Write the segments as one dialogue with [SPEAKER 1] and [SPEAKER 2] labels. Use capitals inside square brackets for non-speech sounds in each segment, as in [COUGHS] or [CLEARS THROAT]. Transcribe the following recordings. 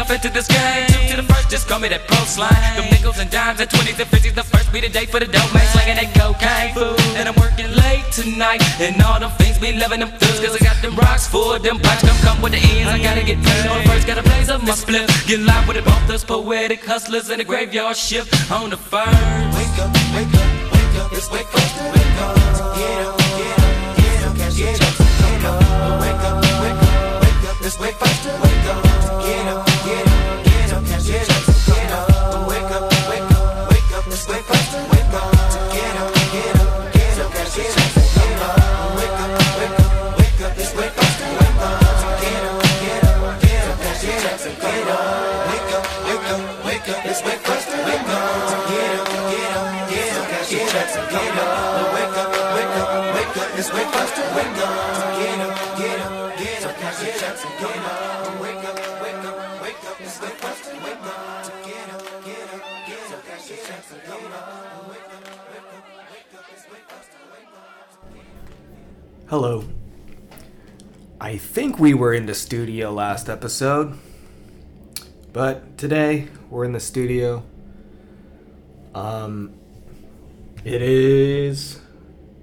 [SPEAKER 1] off into this game. Two to the first, just call me that pro slime. Them nickels and dimes and 20s and 50s, the first be the day for the dope man. Slanging that cocaine food. And I'm working late tonight. And all them things be loving them thugs. Cause I got them rocks full, them pipes come come with the ends. I gotta get paid on the first, gotta blaze up my split. Get live with it, both us poetic hustlers in the graveyard shift on the first.
[SPEAKER 2] Wake up, wake up, wake up, it's wake up, wake up, get up, get up, get up, your checks, get up, wake up, up, wake up, wake up, get up, get up,
[SPEAKER 3] Hello. I think we were in the studio last episode, but today we're in the studio. Um, it is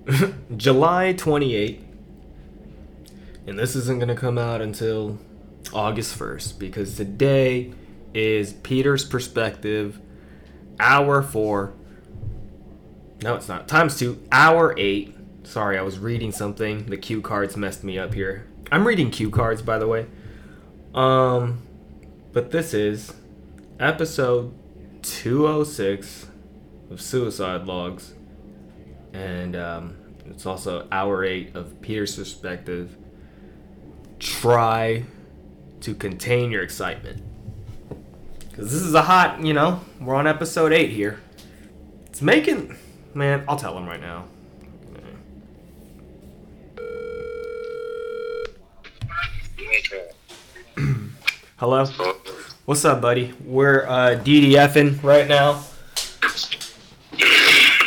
[SPEAKER 3] [LAUGHS] July 28th, and this isn't going to come out until August 1st because today is Peter's perspective, hour four. No, it's not. Times two, hour eight. Sorry, I was reading something. The cue cards messed me up here. I'm reading cue cards, by the way. Um, but this is episode 206 of Suicide Logs, and um, it's also hour eight of Peter's perspective. Try to contain your excitement, because this is a hot. You know, we're on episode eight here. It's making, man. I'll tell him right now. Hello. What's up, buddy? We're uh, DDFing right now.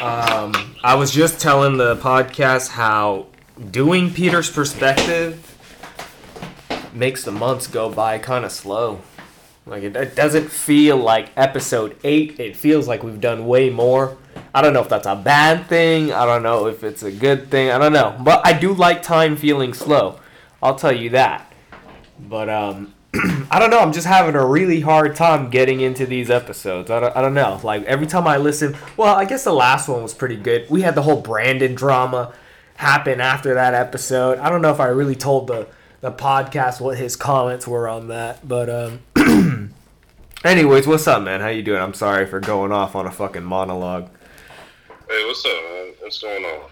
[SPEAKER 3] Um, I was just telling the podcast how doing Peter's perspective makes the months go by kind of slow. Like it, it doesn't feel like episode eight. It feels like we've done way more. I don't know if that's a bad thing. I don't know if it's a good thing. I don't know. But I do like time feeling slow. I'll tell you that. But um, [CLEARS THROAT] I don't know. I'm just having a really hard time getting into these episodes. I don't, I don't know. Like every time I listen, well, I guess the last one was pretty good. We had the whole Brandon drama happen after that episode. I don't know if I really told the the podcast what his comments were on that, but um. [CLEARS THROAT] anyways, what's up, man? How you doing? I'm sorry for going off on a fucking monologue.
[SPEAKER 4] Hey, what's up, man? What's going on?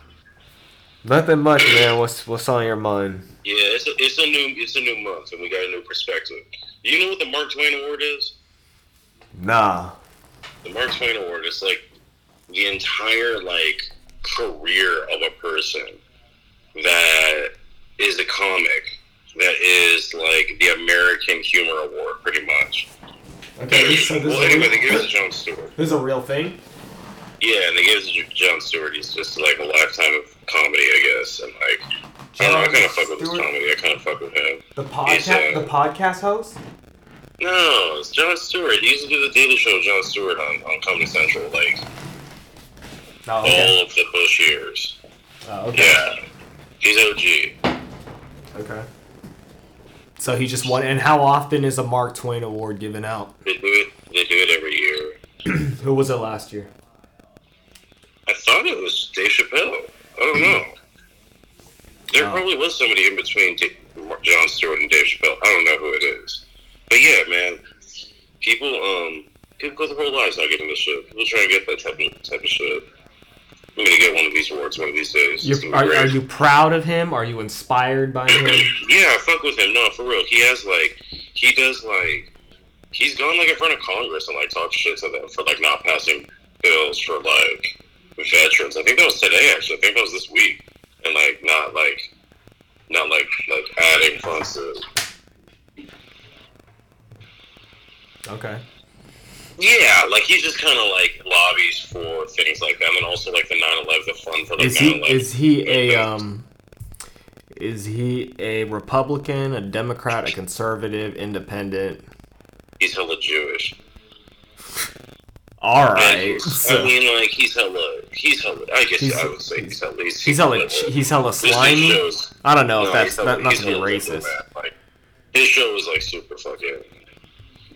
[SPEAKER 3] Nothing much, man. What's what's on your mind?
[SPEAKER 4] Yeah, it's a, it's a new it's a new month, and we got a new perspective. Do you know what the Mark Twain Award is?
[SPEAKER 3] Nah.
[SPEAKER 4] The Mark Twain Award is like the entire like career of a person that is a comic that is like the American Humor Award, pretty much.
[SPEAKER 3] Okay, so this,
[SPEAKER 4] well,
[SPEAKER 3] is
[SPEAKER 4] anyway, they give it to Jon Stewart. [LAUGHS]
[SPEAKER 3] this is a real thing.
[SPEAKER 4] Yeah, and they give it to Jon Stewart. He's just like a lifetime of comedy, I guess, and like I don't know. I kind of fuck with his
[SPEAKER 3] Stewart?
[SPEAKER 4] comedy. I kind of fuck with him.
[SPEAKER 3] The podcast,
[SPEAKER 4] uh,
[SPEAKER 3] the podcast host.
[SPEAKER 4] No, it's Jon Stewart. He used to do the Daily Show with Jon Stewart on, on Comedy Central, like
[SPEAKER 3] Oh, okay.
[SPEAKER 4] all of the Bush years.
[SPEAKER 3] Oh, okay.
[SPEAKER 4] Yeah, he's OG.
[SPEAKER 3] Okay. So he just won. And how often is a Mark Twain Award given out?
[SPEAKER 4] They do it. They do it every year. [CLEARS THROAT]
[SPEAKER 3] Who was it last year?
[SPEAKER 4] I thought it was Dave Chappelle. I don't [CLEARS THROAT] know. There
[SPEAKER 3] Oh.
[SPEAKER 4] probably was somebody in between Jon Stewart and Dave Chappelle. I don't know who it is. But yeah, man, people um people go their whole lives not getting this shit. People try and get that type of type of shit. I'm gonna get one of these awards one of these days.
[SPEAKER 3] Are, are you proud of him? Are you inspired by him? [CLEARS THROAT]
[SPEAKER 4] Yeah, I fuck with him. No, for real. He has like he does like he's gone like in front of Congress and like talk shit to them for like not passing bills for like veterans. I think that was today actually. I think that was this week. And like not like not like like adding funds to it.
[SPEAKER 3] Okay.
[SPEAKER 4] Yeah, like he just kind of like lobbies for things like that, and also like the 9/11, the fund for like
[SPEAKER 3] Is he
[SPEAKER 4] 9/11.
[SPEAKER 3] is he a um? Is he a Republican, a Democrat, a conservative, independent?
[SPEAKER 4] he's hella Jewish.
[SPEAKER 3] All
[SPEAKER 4] And
[SPEAKER 3] right.
[SPEAKER 4] I mean, like he's hella, he's hella. I guess
[SPEAKER 3] He's-
[SPEAKER 4] I would say he's hella. He's,
[SPEAKER 3] he's hella
[SPEAKER 4] hella-
[SPEAKER 3] he's hella slimy.
[SPEAKER 4] shows-
[SPEAKER 3] I don't know if that's
[SPEAKER 4] hella-
[SPEAKER 3] not, not to be racist.
[SPEAKER 4] Like, his show was like super fucking.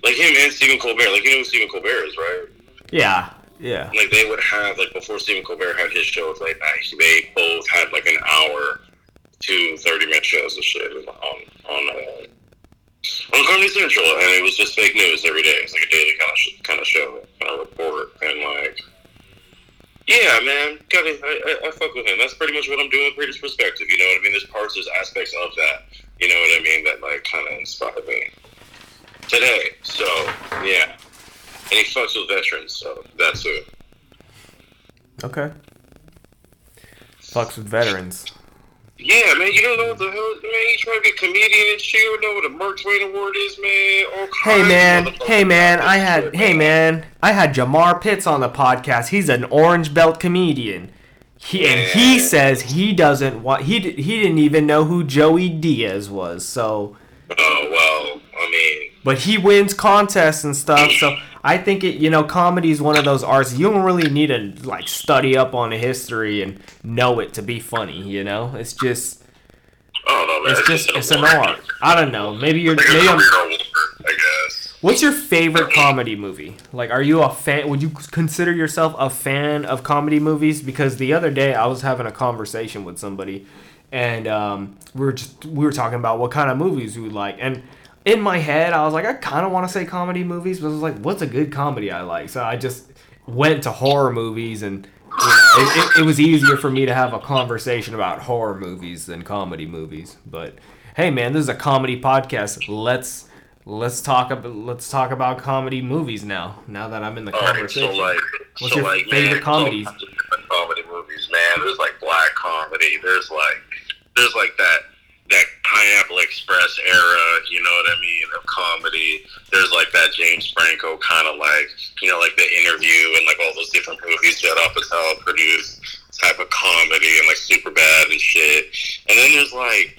[SPEAKER 4] Like him and Stephen Colbert. Like you know who Stephen Colbert is, right?
[SPEAKER 3] Yeah, yeah.
[SPEAKER 4] like they would have like before Stephen Colbert had his show night, they both had like an hour to thirty minute shows and shit on on uh, on Comedy Central, and it was just fake news every day. It's like a daily kind of sh- kind of show, kind of report, and like. Yeah, man, got I, I, I fuck with him. That's pretty much what I'm doing with British perspective. You know what I mean? There's parts, there's aspects of that. You know what I mean? That like kind of inspired me today. So yeah, and he fucks with veterans, so that's it.
[SPEAKER 3] Okay. Fucks with veterans.
[SPEAKER 4] Yeah, man, you don't know what the hell, man. You trying to be a comedian and shit. You don't know what a Mark Twain Award is, man. All
[SPEAKER 3] Hey man, hey man, I had hey man, I had Jamar Pitts on the podcast. He's an orange belt comedian. He and he says he doesn't want he he didn't even know who Joey Diaz was. So,
[SPEAKER 4] Oh well, I mean,
[SPEAKER 3] but he wins contests and stuff. So I think it you know comedy is one of those arts you don't really need to like study up on a history and know it to be funny. You know, it's just
[SPEAKER 4] know,
[SPEAKER 3] it's just it's an art. I don't know. Maybe you're maybe I'm,
[SPEAKER 4] I guess.
[SPEAKER 3] What's your favorite comedy movie? Like, are you a fan? Would you consider yourself a fan of comedy movies? Because the other day I was having a conversation with somebody, and um, we were just we were talking about what kind of movies we like, and in my head I was like, I kind of want to say comedy movies, but I was like, what's a good comedy I like? So I just went to horror movies, and you know, it, it, it was easier for me to have a conversation about horror movies than comedy movies. But hey, man, this is a comedy podcast. Let's let's talk about let's talk about comedy movies now. Now that I'm in the
[SPEAKER 4] All right,
[SPEAKER 3] conversation,
[SPEAKER 4] so like,
[SPEAKER 3] What's
[SPEAKER 4] so
[SPEAKER 3] your
[SPEAKER 4] like,
[SPEAKER 3] favorite
[SPEAKER 4] man,
[SPEAKER 3] comedies?
[SPEAKER 4] all kinds of different comedy movies, man. There's like black comedy. There's like, there's like that that Pineapple Express era. You know what I mean of comedy. There's like that James Franco kind of like, you know, like the interview and like all those different movies Judd Apatow produced type of comedy and like Superbad and shit. And then there's like.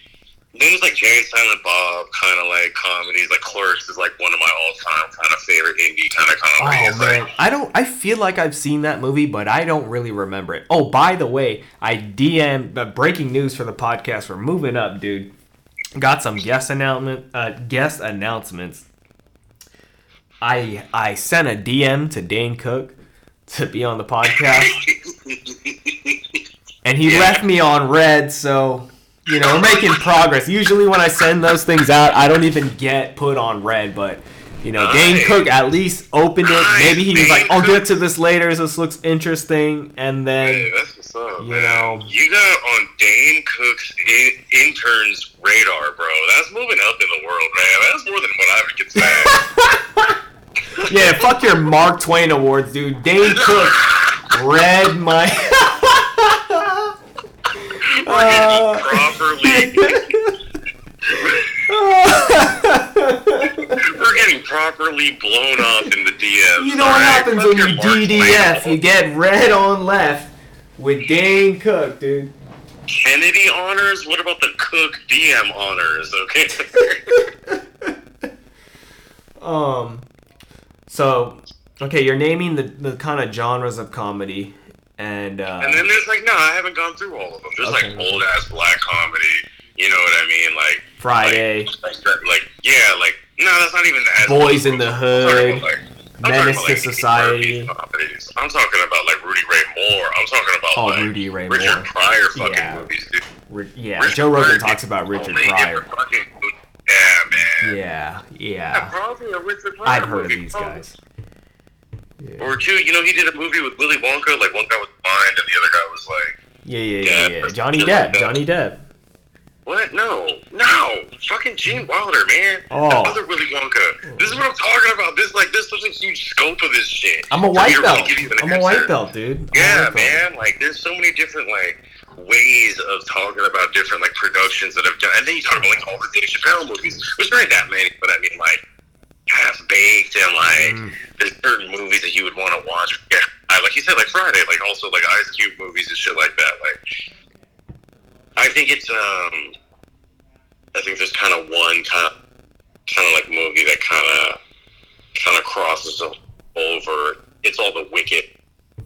[SPEAKER 4] There's like Jay and Silent Bob kind of like comedies. Like Clerks is like one of my all-time kind of favorite indie kind of comedies.
[SPEAKER 3] Oh
[SPEAKER 4] Like,
[SPEAKER 3] man, I don't. I feel like I've seen that movie, but I don't really remember it. Oh, by the way, I DM uh, breaking news for the podcast. We're moving up, dude. Got some guest announcement, uh, guest announcements. I I sent a DM to Dane Cook to be on the podcast, [LAUGHS] and he
[SPEAKER 4] Yeah.
[SPEAKER 3] left me on red. So you know we're making progress. Usually when I send those things out, I don't even get put on red, but. You know, Dane
[SPEAKER 4] Nice.
[SPEAKER 3] Cook at least opened it. Maybe he was like, "I'll get to this later. This looks interesting." And then,
[SPEAKER 4] Hey, that's what's up,
[SPEAKER 3] you
[SPEAKER 4] man.
[SPEAKER 3] know.
[SPEAKER 4] You got on Dane Cook's in- intern's radar, bro. That's moving up in the world, man. That's more than what I would get said.
[SPEAKER 3] yeah, fuck your Mark Twain awards, dude. Dane [LAUGHS] Cook read my. [LAUGHS]
[SPEAKER 4] We're
[SPEAKER 3] Uh.
[SPEAKER 4] getting properly, we're getting properly blown up in the DMs.
[SPEAKER 3] you know what
[SPEAKER 4] alright?
[SPEAKER 3] happens when you DDF? You get red on left with Dane Cook, dude.
[SPEAKER 4] Kennedy honors. What about the Cook DM honors? Okay. [LAUGHS]
[SPEAKER 3] Um, so okay, you're naming the the kind of genres of comedy, and uh,
[SPEAKER 4] And then there's like, no, I haven't gone through all of them. There's
[SPEAKER 3] Okay.
[SPEAKER 4] like old ass black comedy. You know what I mean? Like
[SPEAKER 3] Friday,
[SPEAKER 4] Like, like, like, yeah, like no, that's not even as
[SPEAKER 3] Boyz n the Hood,
[SPEAKER 4] about, like-
[SPEAKER 3] Menace to
[SPEAKER 4] about, like,
[SPEAKER 3] Society.
[SPEAKER 4] I'm talking about like Rudy Ray Moore. I'm talking about
[SPEAKER 3] Oh,
[SPEAKER 4] like
[SPEAKER 3] Rudy Ray
[SPEAKER 4] Richard
[SPEAKER 3] Moore.
[SPEAKER 4] Pryor fucking
[SPEAKER 3] Yeah.
[SPEAKER 4] movies, dude.
[SPEAKER 3] Yeah,
[SPEAKER 4] Richard
[SPEAKER 3] Joe Rogan
[SPEAKER 4] Pryor
[SPEAKER 3] talks about Richard Pryor.
[SPEAKER 4] Yeah, man.
[SPEAKER 3] Yeah,
[SPEAKER 4] Yeah,
[SPEAKER 3] yeah,
[SPEAKER 4] probably a Richard Pryor
[SPEAKER 3] I've heard of these guys. Yeah,
[SPEAKER 4] Or two, you know, he did a movie with Willy Wonka. Like one guy was blind and the other guy was like,
[SPEAKER 3] yeah, yeah, yeah.
[SPEAKER 4] Yeah,
[SPEAKER 3] yeah. Johnny Depp. Johnny Depp.
[SPEAKER 4] What? No, no, fucking Gene Wilder, man.
[SPEAKER 3] Oh.
[SPEAKER 4] The other Willy Wonka. This is what I'm talking about. This like this such a huge scope of this shit.
[SPEAKER 3] I'm a white
[SPEAKER 4] really
[SPEAKER 3] belt.
[SPEAKER 4] give
[SPEAKER 3] I'm a white belt, dude. I'm
[SPEAKER 4] Yeah,
[SPEAKER 3] belt.
[SPEAKER 4] man. Like there's so many different like ways of talking about different like productions that have done. And then you talk about like all the Dave Chappelle movies, which ain't that many, but I mean like half baked and like
[SPEAKER 3] Mm.
[SPEAKER 4] there's certain movies that you would want to watch. Yeah, I- like you said, like Friday, like also like Ice Cube movies and shit like that. Like I think it's um I think there's kind of one kind of kind of like movie that kind of kind of crosses over. It's all the wicked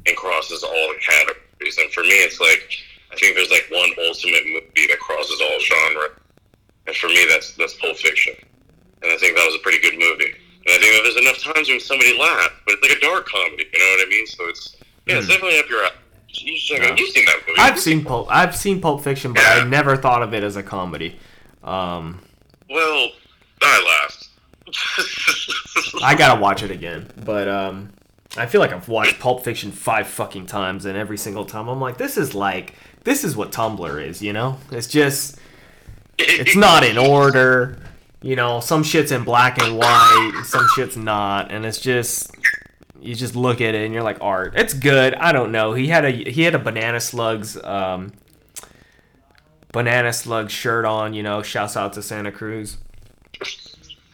[SPEAKER 4] and crosses all the categories. And for me, it's like I think there's like one ultimate movie that crosses all genre, and for me, that's that's Pulp Fiction. And I think that was a pretty good movie. And I think that there's enough times when somebody laughed, but it's like a dark comedy. You know what I mean? So it's yeah, it's definitely up your alley. You should out. You've seen that movie.
[SPEAKER 3] I've seen Pulp. I've seen Pulp Fiction, but
[SPEAKER 4] Yeah.
[SPEAKER 3] I never thought of it as a comedy. Um,
[SPEAKER 4] Well, I laughed.
[SPEAKER 3] I gotta watch it again, but um, I feel like I've watched Pulp Fiction five fucking times, and every single time I'm like, this is like, this is what Tumblr is, you know? It's just, it's not in order. You know, some shit's in black and white, some shit's not, and it's just, you just look at it and you're like, art. It's good. I don't know. He had a he had a banana slugs um, banana slug shirt on. You know, shouts out to Santa Cruz.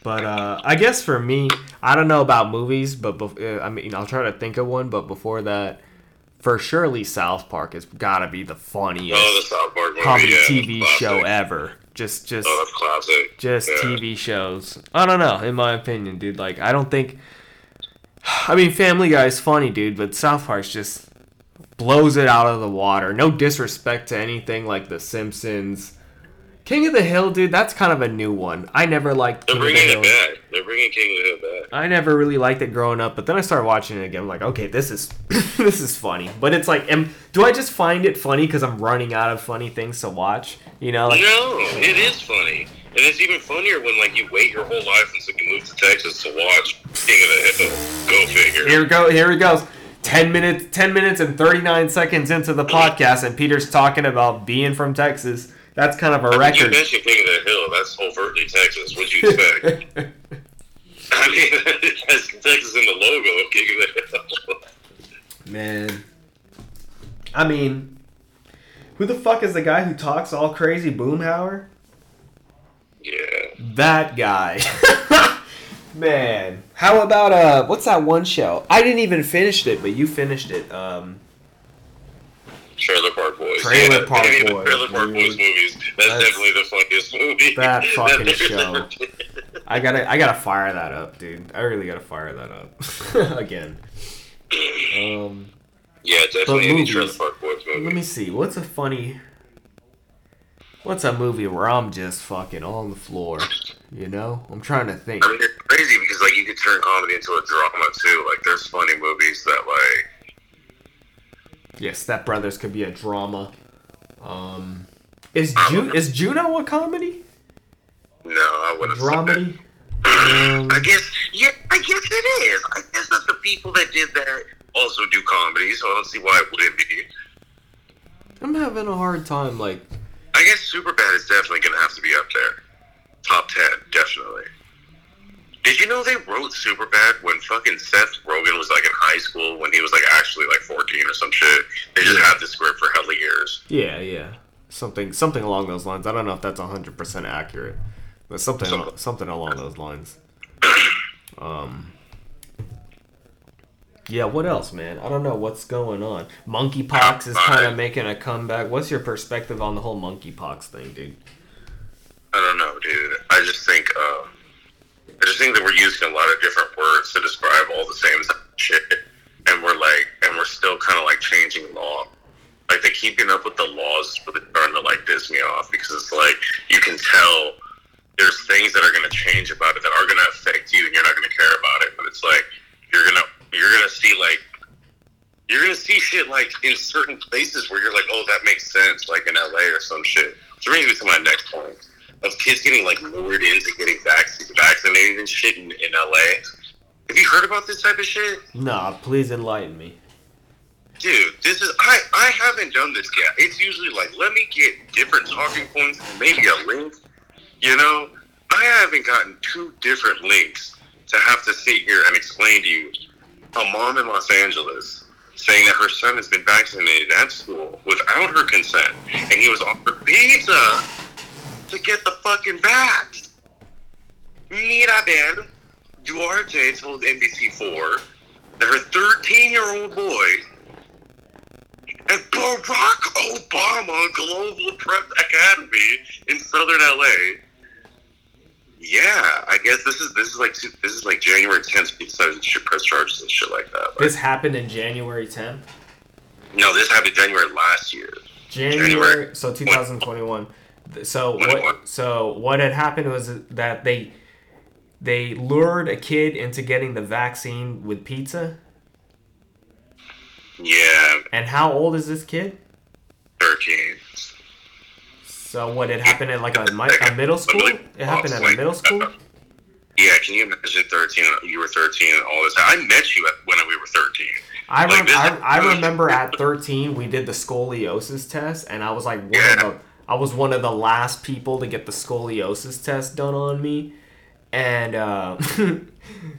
[SPEAKER 3] But uh, I guess for me, I don't know about movies, but bef- uh, I mean, I'll try to think of one. But before that, for surely South Park has got to be the funniest
[SPEAKER 4] Oh, the South Park movie.
[SPEAKER 3] comedy
[SPEAKER 4] yeah,
[SPEAKER 3] TV
[SPEAKER 4] classic.
[SPEAKER 3] show ever. Just, just,
[SPEAKER 4] Oh, that's classic.
[SPEAKER 3] just
[SPEAKER 4] Yeah.
[SPEAKER 3] TV shows. I don't know, in my opinion, dude. Like, I don't think. [SIGHS] I mean, Family Guy is funny, dude, but South Park's just blows it out of the water. No disrespect to anything like The Simpsons. King of the Hill, dude, that's kind of a new one. I never liked
[SPEAKER 4] They're
[SPEAKER 3] King the
[SPEAKER 4] bringing
[SPEAKER 3] Hill.
[SPEAKER 4] it back. They're bringing King of the Hill back.
[SPEAKER 3] I never really liked it growing up, but then I started watching it again. I'm like, okay, this is [LAUGHS] this is funny. But it's like, am, do I just find it funny because I'm running out of funny things to watch? You know, like
[SPEAKER 4] no, it is funny, and it's even funnier when like you wait your whole life until you move to Texas to watch King of the Hill. Go figure.
[SPEAKER 3] here we go, here he goes. Ten minutes, ten minutes and thirty nine seconds into the mm-hmm. podcast, and Peter's talking about being from Texas. That's kind of a
[SPEAKER 4] You
[SPEAKER 3] record.
[SPEAKER 4] mentioned King of the Hill. That's overtly Texas. What'd you expect? [LAUGHS] I mean, [LAUGHS] that's Texas in the logo of King of the Hill.
[SPEAKER 3] Man, I mean, who the fuck is the guy who talks all crazy, Boomhauer?
[SPEAKER 4] yeah.
[SPEAKER 3] That guy. [LAUGHS] Man, how about uh, what's that one show? I didn't even finish it, but you finished it. Um,
[SPEAKER 4] Trailer Park Boys.
[SPEAKER 3] Trailer
[SPEAKER 4] yeah,
[SPEAKER 3] Park Boys,
[SPEAKER 4] Trailer Park
[SPEAKER 3] dude.
[SPEAKER 4] Boys movies. That's,
[SPEAKER 3] That's-
[SPEAKER 4] definitely the funniest movie.
[SPEAKER 3] that [LAUGHS] fucking
[SPEAKER 4] there's
[SPEAKER 3] show. I gotta, I gotta fire that up, dude. I really gotta fire that up [LAUGHS] again. Um,
[SPEAKER 4] yeah, definitely any. Trailer Park Boys movie.
[SPEAKER 3] let me see. What's a funny? What's a movie where I'm just fucking on the floor? You know, I'm trying to think.
[SPEAKER 4] I mean, it's crazy because like you could turn comedy into a drama too. Like there's funny movies that like
[SPEAKER 3] Yeah, Step Brothers could be a drama. Um, is Ju- is Juno a comedy?
[SPEAKER 4] no, I wouldn't.
[SPEAKER 3] Dramedy? Um, [CLEARS THROAT]
[SPEAKER 4] I guess yeah, I guess it is. I guess that the people that did that also do comedy, so I don't see why it wouldn't be.
[SPEAKER 3] I'm having a hard time. Like,
[SPEAKER 4] I guess Superbad is definitely gonna have to be up there, top ten, definitely. Did you know they wrote Superbad when fucking Seth Rogen was like in high school when he was like actually like 14 or some shit? They just
[SPEAKER 3] Yeah.
[SPEAKER 4] had the script for hella years.
[SPEAKER 3] yeah, yeah, something something along those lines. I don't know if that's 100 percent accurate, but something
[SPEAKER 4] Something.
[SPEAKER 3] something along those lines. Um. Yeah, what else, man? I don't know what's going on. Monkeypox is kind of making a comeback. What's your perspective on the whole monkeypox thing, dude?
[SPEAKER 4] I don't know, dude. I just think, uh, I just think that we're using a lot of different words to describe all the same shit, and we're like, and we're still kind of like changing law. Like the keeping up with the laws is really starting to like piss me off because it's like you can tell there's things that are going to change about it that are going to affect you, and you're not going to care about it. But it's like you're gonna you're gonna see like you're gonna see shit like in certain places where you're like, oh, that makes sense, like in LA or some shit. Which brings me to my next point of kids getting like lured into getting vac- vaccinated and shit in, in LA. Have you heard about this type of shit?
[SPEAKER 3] Nah, please enlighten me.
[SPEAKER 4] Dude, this is I I haven't done this yet. It's usually like let me get different talking points and maybe a link. You know, I haven't gotten two different links to have to sit here and explain to you a mom in Los Angeles saying that her son has been vaccinated at school without her consent, and he was offered pizza to get the fucking vax. Mira Ben Duarte told NBC4 that her 13 year old boy at Barack Obama Global Prep Academy in Southern LA. Yeah, I guess this is this is like this is like January 10th. It's decided to press charges and shit like that. Like,
[SPEAKER 3] This happened in January 10th.
[SPEAKER 4] no, this happened January last year.
[SPEAKER 3] January,
[SPEAKER 4] January.
[SPEAKER 3] so 2021. So what? So what had happened was that they they lured a kid into getting the vaccine with pizza.
[SPEAKER 4] Yeah,
[SPEAKER 3] And how old is this kid?
[SPEAKER 4] thirteen.
[SPEAKER 3] So what? It happened at like a, a middle school. It happened at a middle school.
[SPEAKER 4] Uh, yeah, can you imagine thirteen? You were thirteen and all this. Time. I met you when we were thirteen.
[SPEAKER 3] I, rem-
[SPEAKER 4] this-
[SPEAKER 3] I, I remember [LAUGHS] at 13 we did the scoliosis test and I was like one
[SPEAKER 4] Yeah.
[SPEAKER 3] of the I was one of the last people to get the scoliosis test done on me and uh, [LAUGHS]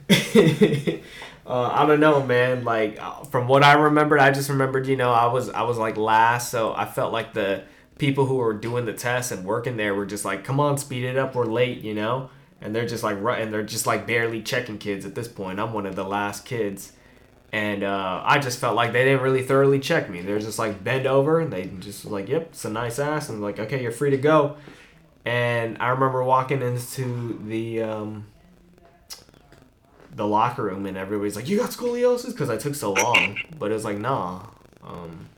[SPEAKER 3] uh, I don't know man. Like uh, from what I remembered I just remembered you know I was I was like last so I felt like the people who were doing the test and working there were just like come on speed it up. We're late you know? And they're just like and they're just like barely checking kids at this point. I'm one of the last kids. And uh, I just felt like they didn't really thoroughly check me. They're just like bend over and they just like, "Yep, it's a nice ass," and like, "Okay, you're free to go." And I remember walking into the um, the locker room and everybody's like, "You got scoliosis?" Because I took so long, but it was like, "Nah." Um,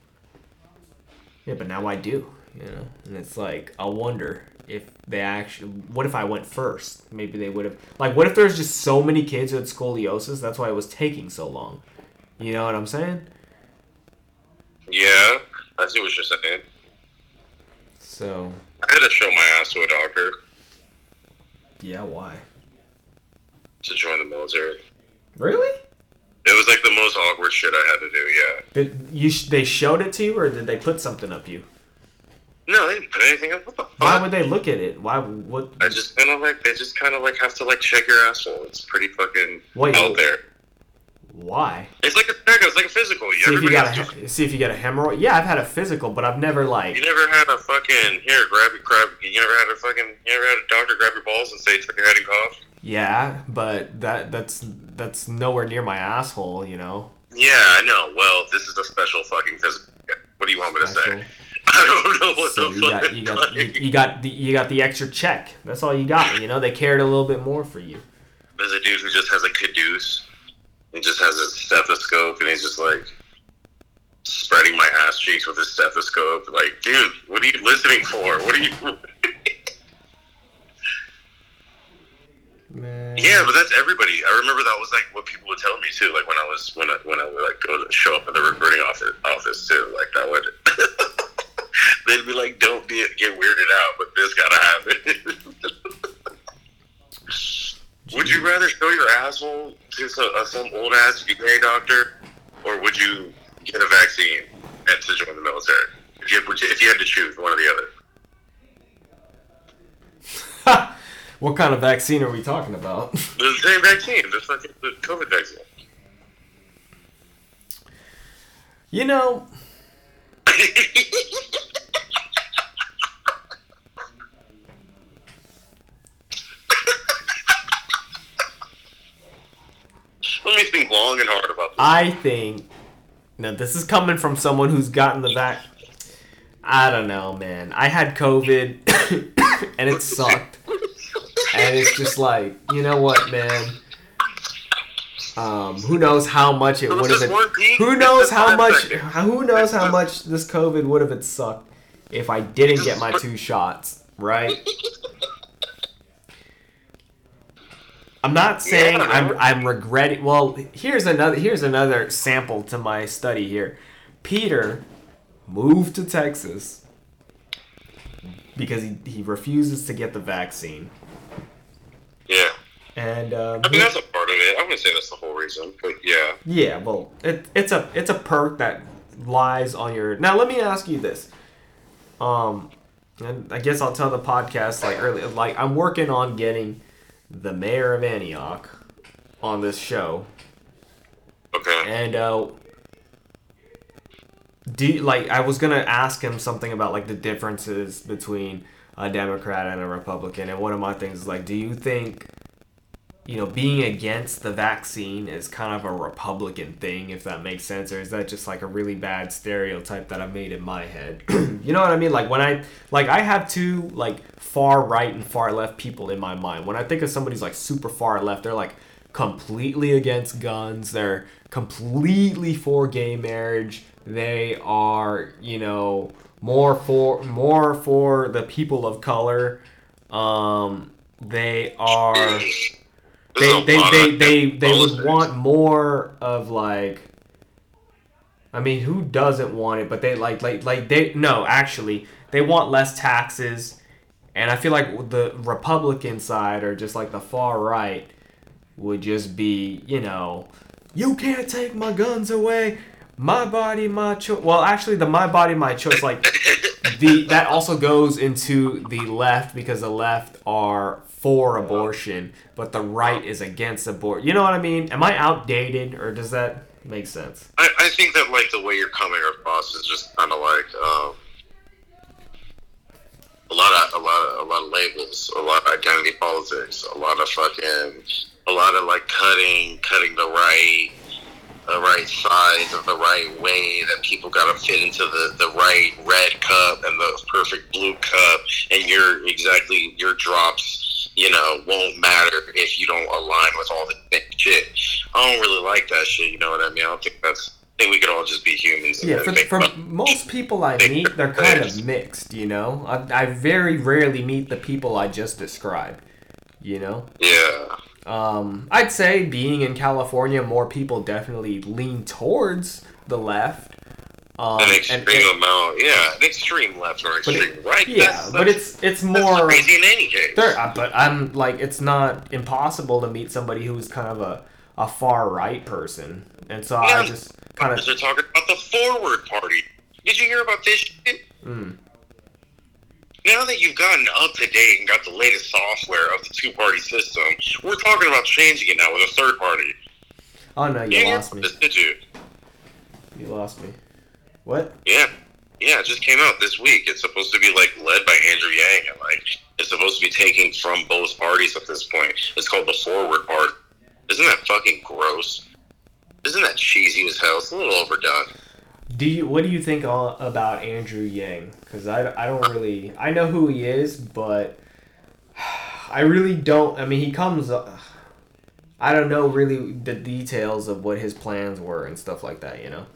[SPEAKER 3] yeah, but now I do, you know. And it's like, I wonder if they actually. What if I went first? Maybe they would have. Like, what if there's just so many kids with scoliosis? That's why it was taking so long. You know what I'm saying?
[SPEAKER 4] Yeah, I see what you're saying.
[SPEAKER 3] So,
[SPEAKER 4] I had to show my ass to a doctor
[SPEAKER 3] yeah, why?
[SPEAKER 4] to join the military.
[SPEAKER 3] Really?
[SPEAKER 4] It was like the most awkward shit I had to do. Yeah.
[SPEAKER 3] Did you? Sh- they showed it to you, or did they put something up you?
[SPEAKER 4] No, they didn't put anything up. What the
[SPEAKER 3] Why would they look at it? Why? What?
[SPEAKER 4] I just kind of like they just kind of like have to like check your asshole. It's pretty fucking
[SPEAKER 3] Wait,
[SPEAKER 4] out there.
[SPEAKER 3] Why?
[SPEAKER 4] It's like a check. It's like a physical.
[SPEAKER 3] See if you got a he- see if you got a hemorrhoid. Yeah, I've had a physical, but I've never like.
[SPEAKER 4] You never had a fucking here grab your grab. You never had a fucking. You never had a doctor grab your balls and say tuck your head and cough.
[SPEAKER 3] Yeah, but that that's that's nowhere near my asshole. You know.
[SPEAKER 4] Yeah, I know. Well, this is a special fucking physical. What do you want me to
[SPEAKER 3] Special.
[SPEAKER 4] say? [LAUGHS] I don't know what
[SPEAKER 3] So
[SPEAKER 4] the
[SPEAKER 3] you
[SPEAKER 4] fuck.
[SPEAKER 3] got you got you, you got the you got the extra check. That's all you got. You know they cared a little bit more for you.
[SPEAKER 4] There's a dude who just has a caduce. He just has a stethoscope and he's just like spreading my ass cheeks with his stethoscope. Like, dude, what are you listening for? What are you? [LAUGHS]
[SPEAKER 3] Man.
[SPEAKER 4] yeah, but that's everybody. I remember that was like what people would tell me too. Like when I was when I when I would like go to show up at the recruiting office office too. Like that would. [LAUGHS] They'd be like, "Don't be, get weirded out, but this gotta happen." [LAUGHS] would you rather show your asshole to some, some old ass VA doctor, or would you get a vaccine and to join the military? If you, you- if you had to choose one or the other, [LAUGHS]
[SPEAKER 3] what kind of vaccine are we talking about?
[SPEAKER 4] the same vaccine, the fucking the COVID vaccine.
[SPEAKER 3] you know, [LAUGHS]
[SPEAKER 4] Let me think long and hard about this.
[SPEAKER 3] I think now this is coming from someone who's gotten the vac. I don't know, man. I had COVID, [COUGHS] and it sucked. And it's just like, you know what, man? Um, who knows how much it would have been? Who knows how much? Who knows how much this COVID would have it sucked if I didn't get my two shots, right? I'm not saying
[SPEAKER 4] Yeah.
[SPEAKER 3] I'm I'm regretting. Well, here's another here's another sample to my study here. Peter moved to Texas because he, he refuses to get the vaccine,
[SPEAKER 4] Yeah.
[SPEAKER 3] and um,
[SPEAKER 4] I mean, that's a part of it. I wouldn't say that's the whole reason, but yeah.
[SPEAKER 3] Yeah, well, it, it's a it's a perk that lies on your. Now, let me ask you this. Um, and I guess I'll tell the podcast like early. Like I'm working on getting the mayor of Antioch on this show,
[SPEAKER 4] Okay.
[SPEAKER 3] and uh, do you, like I was gonna ask him something about like the differences between a Democrat and a Republican, and one of my things is like, do you think you know, being against the vaccine is kind of a Republican thing, if that makes sense, or is that just like a really bad stereotype that I made in my head? [CLEARS THROAT] you know what I mean? Like when I like I have two like far right and far left people in my mind. When I think of somebody's like super far left, they're like completely against guns. They're completely for gay marriage. They are, you know, more for more for the people of color. Um, they are they they they they, they would want more of like I mean, who doesn't want it? But they like like like they no, actually, they want less taxes. And I feel like the Republican side or just like the far right would just be, you know, you can't take my guns away. My body, my choice. Well, actually, the my body, my choice, like the that also goes into the left because the left are for abortion, but the right is against abortion. You know what I mean? Am I outdated, or does that make sense?
[SPEAKER 4] I, I think that like the way you're coming across is just kind of like um, a lot of a lot of a lot of labels, a lot of identity politics, a lot of fucking, a lot of like cutting cutting the right the right size of the right way that people got to fit into the the right red cup and the perfect blue cup, and you're exactly your drops. You know, won't matter if you don't align with all the same shit. I don't really like that shit. You know what I mean? I don't think that's. I think we could all just be humans.
[SPEAKER 3] Yeah, for, for most people I meet, they're kind of mixed. You know, I, I very rarely meet the people I just described. You know.
[SPEAKER 4] Yeah.
[SPEAKER 3] Um, I'd say being in California, more people definitely lean towards the left. Um,
[SPEAKER 4] An
[SPEAKER 3] and-
[SPEAKER 4] extreme amount, yeah, an extreme left or extreme
[SPEAKER 3] it-
[SPEAKER 4] right.
[SPEAKER 3] yeah,
[SPEAKER 4] that's,
[SPEAKER 3] but
[SPEAKER 4] that's-
[SPEAKER 3] it's it's more.
[SPEAKER 4] crazy in any case.
[SPEAKER 3] Uh, but I'm like, it's not impossible to meet somebody who's kind of a, a far right person, and so I just kind of
[SPEAKER 4] They're talking about the Forward Party. Did you hear about this shit?
[SPEAKER 3] Mm.
[SPEAKER 4] Now that you've gotten up to date and got the latest software of the two party system, we're talking about changing it now with a third party.
[SPEAKER 3] oh no,
[SPEAKER 4] You
[SPEAKER 3] you lost me.
[SPEAKER 4] this, did you?
[SPEAKER 3] You lost me. What?
[SPEAKER 4] Yeah. Yeah, it just came out this week. It's supposed to be like led by Andrew Yang and like it's supposed to be taking from both parties at this point. It's called the Forward Party. Isn't that fucking gross? Isn't that cheesy as hell? It's a little overdone.
[SPEAKER 3] Do you? What do you think all, about Andrew Yang? Because I, I don't really I know who he is, but I really don't. I mean, he comes. uh, I don't know really the details of what his plans were and stuff like that. You know.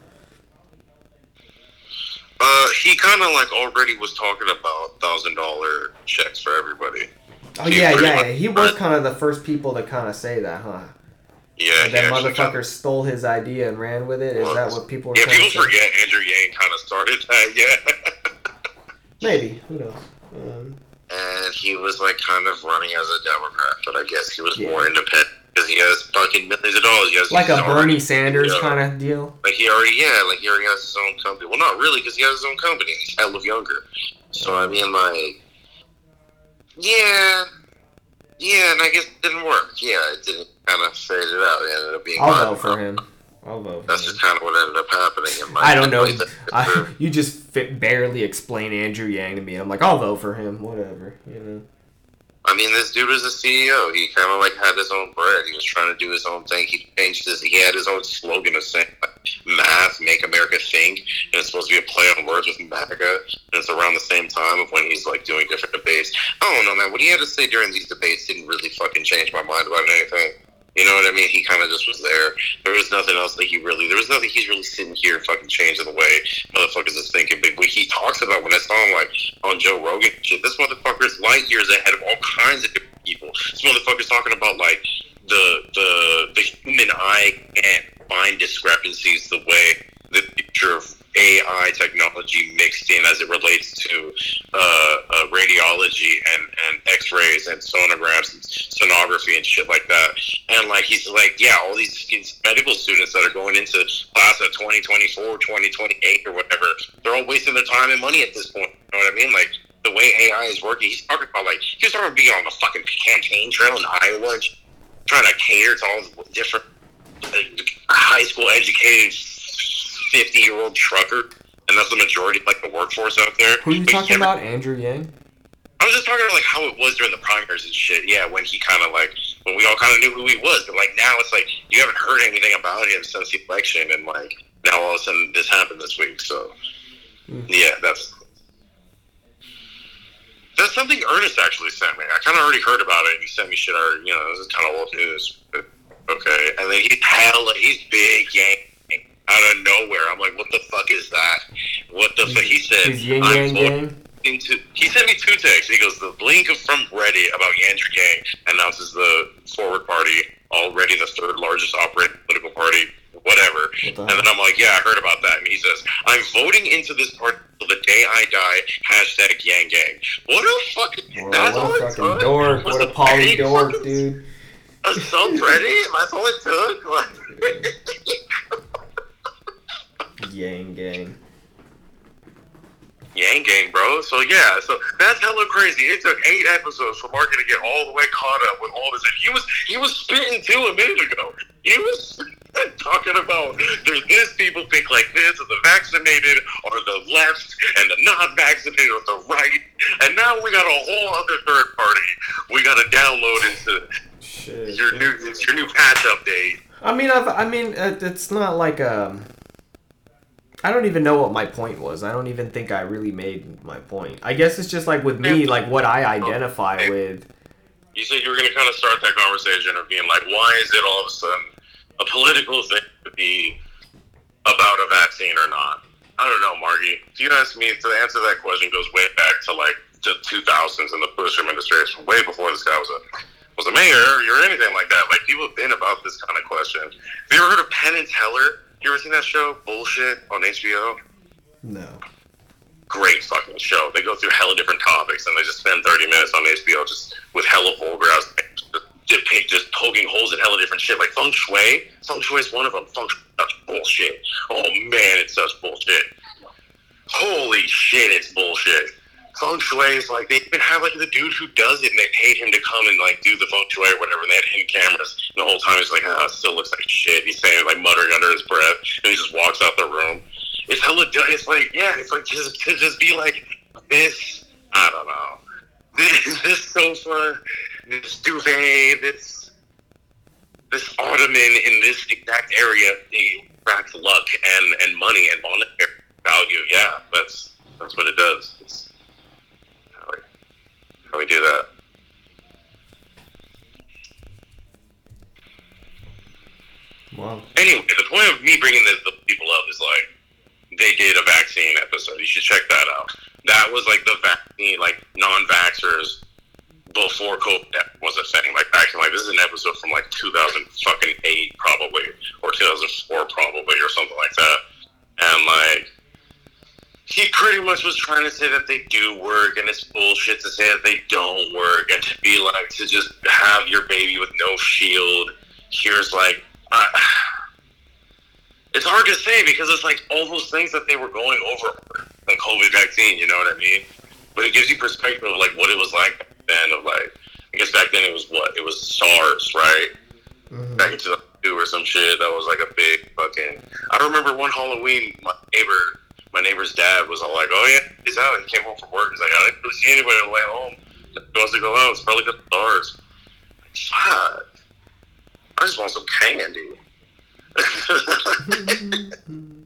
[SPEAKER 4] Uh, he kind of like already was talking about thousand dollar checks for everybody.
[SPEAKER 3] Oh
[SPEAKER 4] He
[SPEAKER 3] yeah, yeah.
[SPEAKER 4] much-
[SPEAKER 3] He was kind of the first people to kind of say that, huh?
[SPEAKER 4] Yeah,
[SPEAKER 3] And that motherfucker stole his idea and ran with it. Is that what people were
[SPEAKER 4] Yeah, people
[SPEAKER 3] to
[SPEAKER 4] forget Andrew Yang kind of started that. [LAUGHS] Yeah.
[SPEAKER 3] Maybe. Who knows? Um,
[SPEAKER 4] and he was like kind of running as a Democrat, but I guess he was
[SPEAKER 3] Yeah.
[SPEAKER 4] more independent because he has fucking millions of dollars. He has
[SPEAKER 3] like a
[SPEAKER 4] own-
[SPEAKER 3] Bernie Sanders
[SPEAKER 4] Yeah.
[SPEAKER 3] kind of deal.
[SPEAKER 4] Like he already, yeah, like he already has his own company. Well, not really, because he has his own company. He's hella younger. So I mean, like, yeah, yeah, and I guess it didn't work. Yeah, it didn't kind of fade it out. It ended up being.
[SPEAKER 3] I'll vote for him. I'll vote
[SPEAKER 4] That's just kind of what ended up happening. In my
[SPEAKER 3] I don't know. [LAUGHS] I, you just fit, barely explain Andrew Yang to me. I'm like, I'll vote for him. Whatever. You know.
[SPEAKER 4] I mean, this dude was a CEO. He kind of like had his own bread. He was trying to do his own thing. He changed his. He had his own slogan of saying, "Math, make America think," and it's supposed to be a play on words with MAGA. And it's around the same time of when he's like doing different debates. I don't know, man. What he had to say during these debates didn't really fucking change my mind about anything. You know what I mean? He kind of just was there. There was nothing else that he really. There was nothing he's really sitting here fucking changing the way motherfuckers is thinking. But what he talks about when I saw him like on Joe Rogan, shit, this motherfucker's light years ahead of all kinds of different people. This motherfucker's talking about like the the the human eye can't find discrepancies the way the picture of AI technology mixed in as it relates to uh, uh, radiology and, and X-rays and sonograms and sonography and shit like that. And like he's like, yeah, all these these medical students that are going into class at 2024, 2028 or whatever, they're all wasting their time and money at this point. You know what I mean? Like the way AI is working, he's talking about like he was talking about being on the fucking campaign trail in Iowa, trying to cater to all the different high school educated 50 year old trucker, and that's the majority of like the workforce out there.
[SPEAKER 3] Who are you
[SPEAKER 4] But
[SPEAKER 3] talking
[SPEAKER 4] never-
[SPEAKER 3] about? Andrew Yang.
[SPEAKER 4] I was just talking about like how it was during the primaries and shit. Yeah, when he kind of like when we all kind of knew who he was, but like now it's like you haven't heard anything about him since the election, and like now all of a sudden this happened this week. So
[SPEAKER 3] Hmm.
[SPEAKER 4] yeah, that's that's something Ernest actually sent me. I kind of already heard about it. He sent me shit. Already, you know, this is kind of old news. But Okay, and then he's hella, he's big, yang, out of nowhere. I'm like, what the fuck is that? What the fuck? He said, I'm voting into. He sent me two texts. He goes, the link from Reddit about Yandra Gang announces the Forward Party, already the third largest operating political party, whatever.
[SPEAKER 3] What the
[SPEAKER 4] And then I'm like, yeah, I heard about that. And he says, I'm voting into this party till the day I die. Hashtag Yang Gang. What a fucking.
[SPEAKER 3] Well,
[SPEAKER 4] that's
[SPEAKER 3] what a fucking dork.
[SPEAKER 4] Was
[SPEAKER 3] What a poly dork, dude.
[SPEAKER 4] a subreddit? That's all it took? [LAUGHS] [LAUGHS]
[SPEAKER 3] Yang gang.
[SPEAKER 4] Yang Gang, bro. So yeah, so that's hella crazy. It took eight episodes for Marky to get all the way caught up with all this. He was he was spitting too a minute ago. He was [LAUGHS] talking about there's this people think like this, or the vaccinated, or the left, and the non-vaccinated, or the right. And now we got a whole other third party. We got to download into
[SPEAKER 3] Shit.
[SPEAKER 4] your new your new patch update.
[SPEAKER 3] I mean, I've, I mean, it's not like um. I don't even know what my point was. I don't even think I really made my point. I guess it's just like with me, like what I oh. identify with.
[SPEAKER 4] You said you were going to kind of start that conversation of being like, why is it all of a sudden a political thing to be about a vaccine or not? I don't know, Margie. If you ask me, to answer that question goes way back to like the 2000s and the Bush administration, way before this guy was a was a mayor or anything like that. Like people have been about this kind of question. Have you ever heard of Penn and Teller? You ever seen that show? Bullshit on HBO
[SPEAKER 3] No.
[SPEAKER 4] great fucking show. They go through hella different topics and they just spend 30 minutes on HBO just with hella vulgar ass just, just, just poking holes in hella different shit. Like feng shui. Feng shui is one of them. Feng shui, that's bullshit. Oh man, it's such bullshit. Holy shit, it's bullshit. Feng shui is like, they even have like the dude who does it and they paid him to come and like do the feng shui or whatever and they had hidden cameras. And the whole time he's like, ah, it still looks like shit. He's saying like muttering under his breath and he just walks out the room it's hella it's like yeah it's like just to just be like this i don't know this, [LAUGHS] this sofa this duvet this this ottoman in this exact area attracts luck and and money and monetary value yeah that's that's what it does it's how we do that
[SPEAKER 3] Wow.
[SPEAKER 4] Anyway, the point of me bringing this the people up is like they did a vaccine episode. You should check that out. That was like the vaccine, like non-vaxxers before COVID was a thing. Like back in like this is an episode from like 2000 fucking eight probably or 2004 probably or something like that. And like he pretty much was trying to say that they do work and it's bullshit to say that they don't work and to be like to just have your baby with no shield. Here's like uh, [SIGHS] it's hard to say because it's like all those things that they were going over the COVID vaccine, you know what I mean? But it gives you perspective of like what it was like back then. Of like, I guess back then it was what it was SARS, right?
[SPEAKER 3] Mhm.
[SPEAKER 4] Back in 2002 or some shit. That was like a big fucking. I remember one Halloween, my neighbor, my neighbor's dad was all like, "Oh yeah, he's out. He came home from work. He's like, I didn't really see anybody on the way home. He wants to go out. It's probably good SARS." Fuck. I just want some candy. [LAUGHS]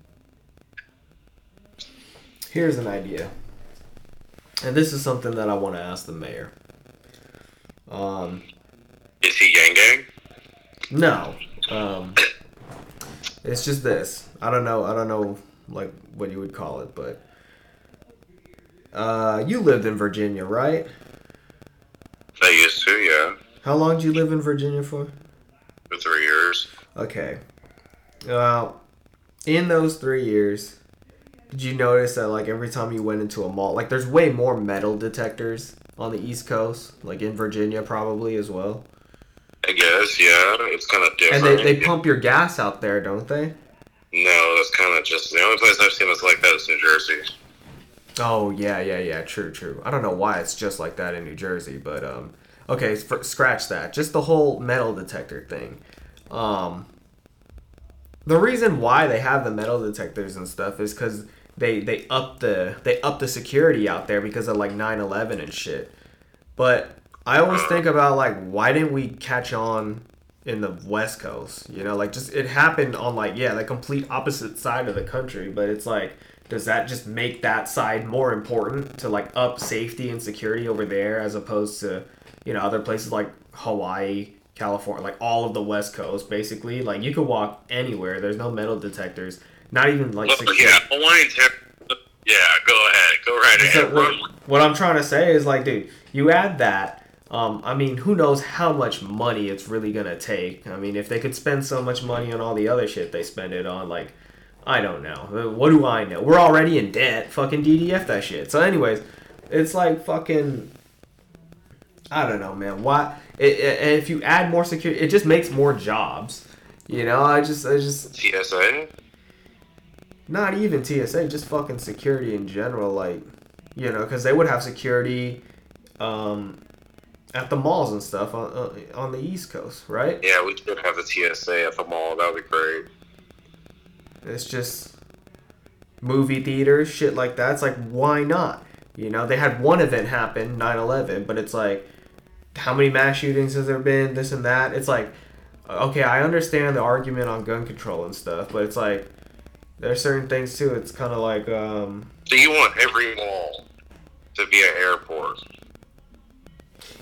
[SPEAKER 3] Here's an idea. And this is something that I want to ask the mayor. Um,
[SPEAKER 4] Is he gang gang?
[SPEAKER 3] no. Um, it's just this. I don't know. I don't know like what you would call it, but uh, you lived in Virginia, right?
[SPEAKER 4] I used to, yeah,
[SPEAKER 3] How long did you live in Virginia for?
[SPEAKER 4] for three years.
[SPEAKER 3] Okay. Well, in those three years, did you notice that like every time you went into a mall, like there's way more metal detectors on the East Coast, like in Virginia probably as well.
[SPEAKER 4] I guess, yeah, it's kind of
[SPEAKER 3] And they, they pump your gas out there, don't they?
[SPEAKER 4] No, that's kind of just the only place I've seen that's like that is New Jersey.
[SPEAKER 3] Oh yeah, yeah, yeah. True, true. I don't know why it's just like that in New Jersey, but um, okay, for, scratch that. Just the whole metal detector thing. Um, the reason why they have the metal detectors and stuff is because they they up the they up the security out there because of like 9-11 and shit. But I always think about like why didn't we catch on in the West Coast? You know, like just it happened on like yeah the complete opposite side of the country, but it's like does that just make that side more important to like up safety and security over there as opposed to you know other places like Hawaii, California, like all of the West Coast, basically. Like you could walk anywhere. There's no metal detectors. Not even like. Security.
[SPEAKER 4] yeah, Hawaiian Ter- Yeah, go ahead. Go right
[SPEAKER 3] So
[SPEAKER 4] ahead.
[SPEAKER 3] what, what I'm trying to say is like, dude, you add that. Um, I mean, who knows how much money it's really gonna take? I mean, if they could spend so much money on all the other shit they spend it on, like, I don't know. Uh, What do I know? We're already in debt. Fucking DDF that shit. So, anyways, it's like fucking. I don't know, man. Why? It, it, if you add more security, it just makes more jobs. You know, I just, I just,
[SPEAKER 4] TSA?
[SPEAKER 3] not even TSA, just fucking security in general. Like, you know, because they would have security um, at the malls and stuff on, uh, on the East Coast, right?
[SPEAKER 4] Yeah, we should have the TSA at the mall. That would be great.
[SPEAKER 3] It's just movie theaters, shit like that. It's like, why not? You know, they had one event happen, 9 11, but it's like, how many mass shootings has there been? This and that. It's like, okay, I understand the argument on gun control and stuff, but it's like, there's certain things too. It's kind of like, um,
[SPEAKER 4] So you want every mall to be an airport,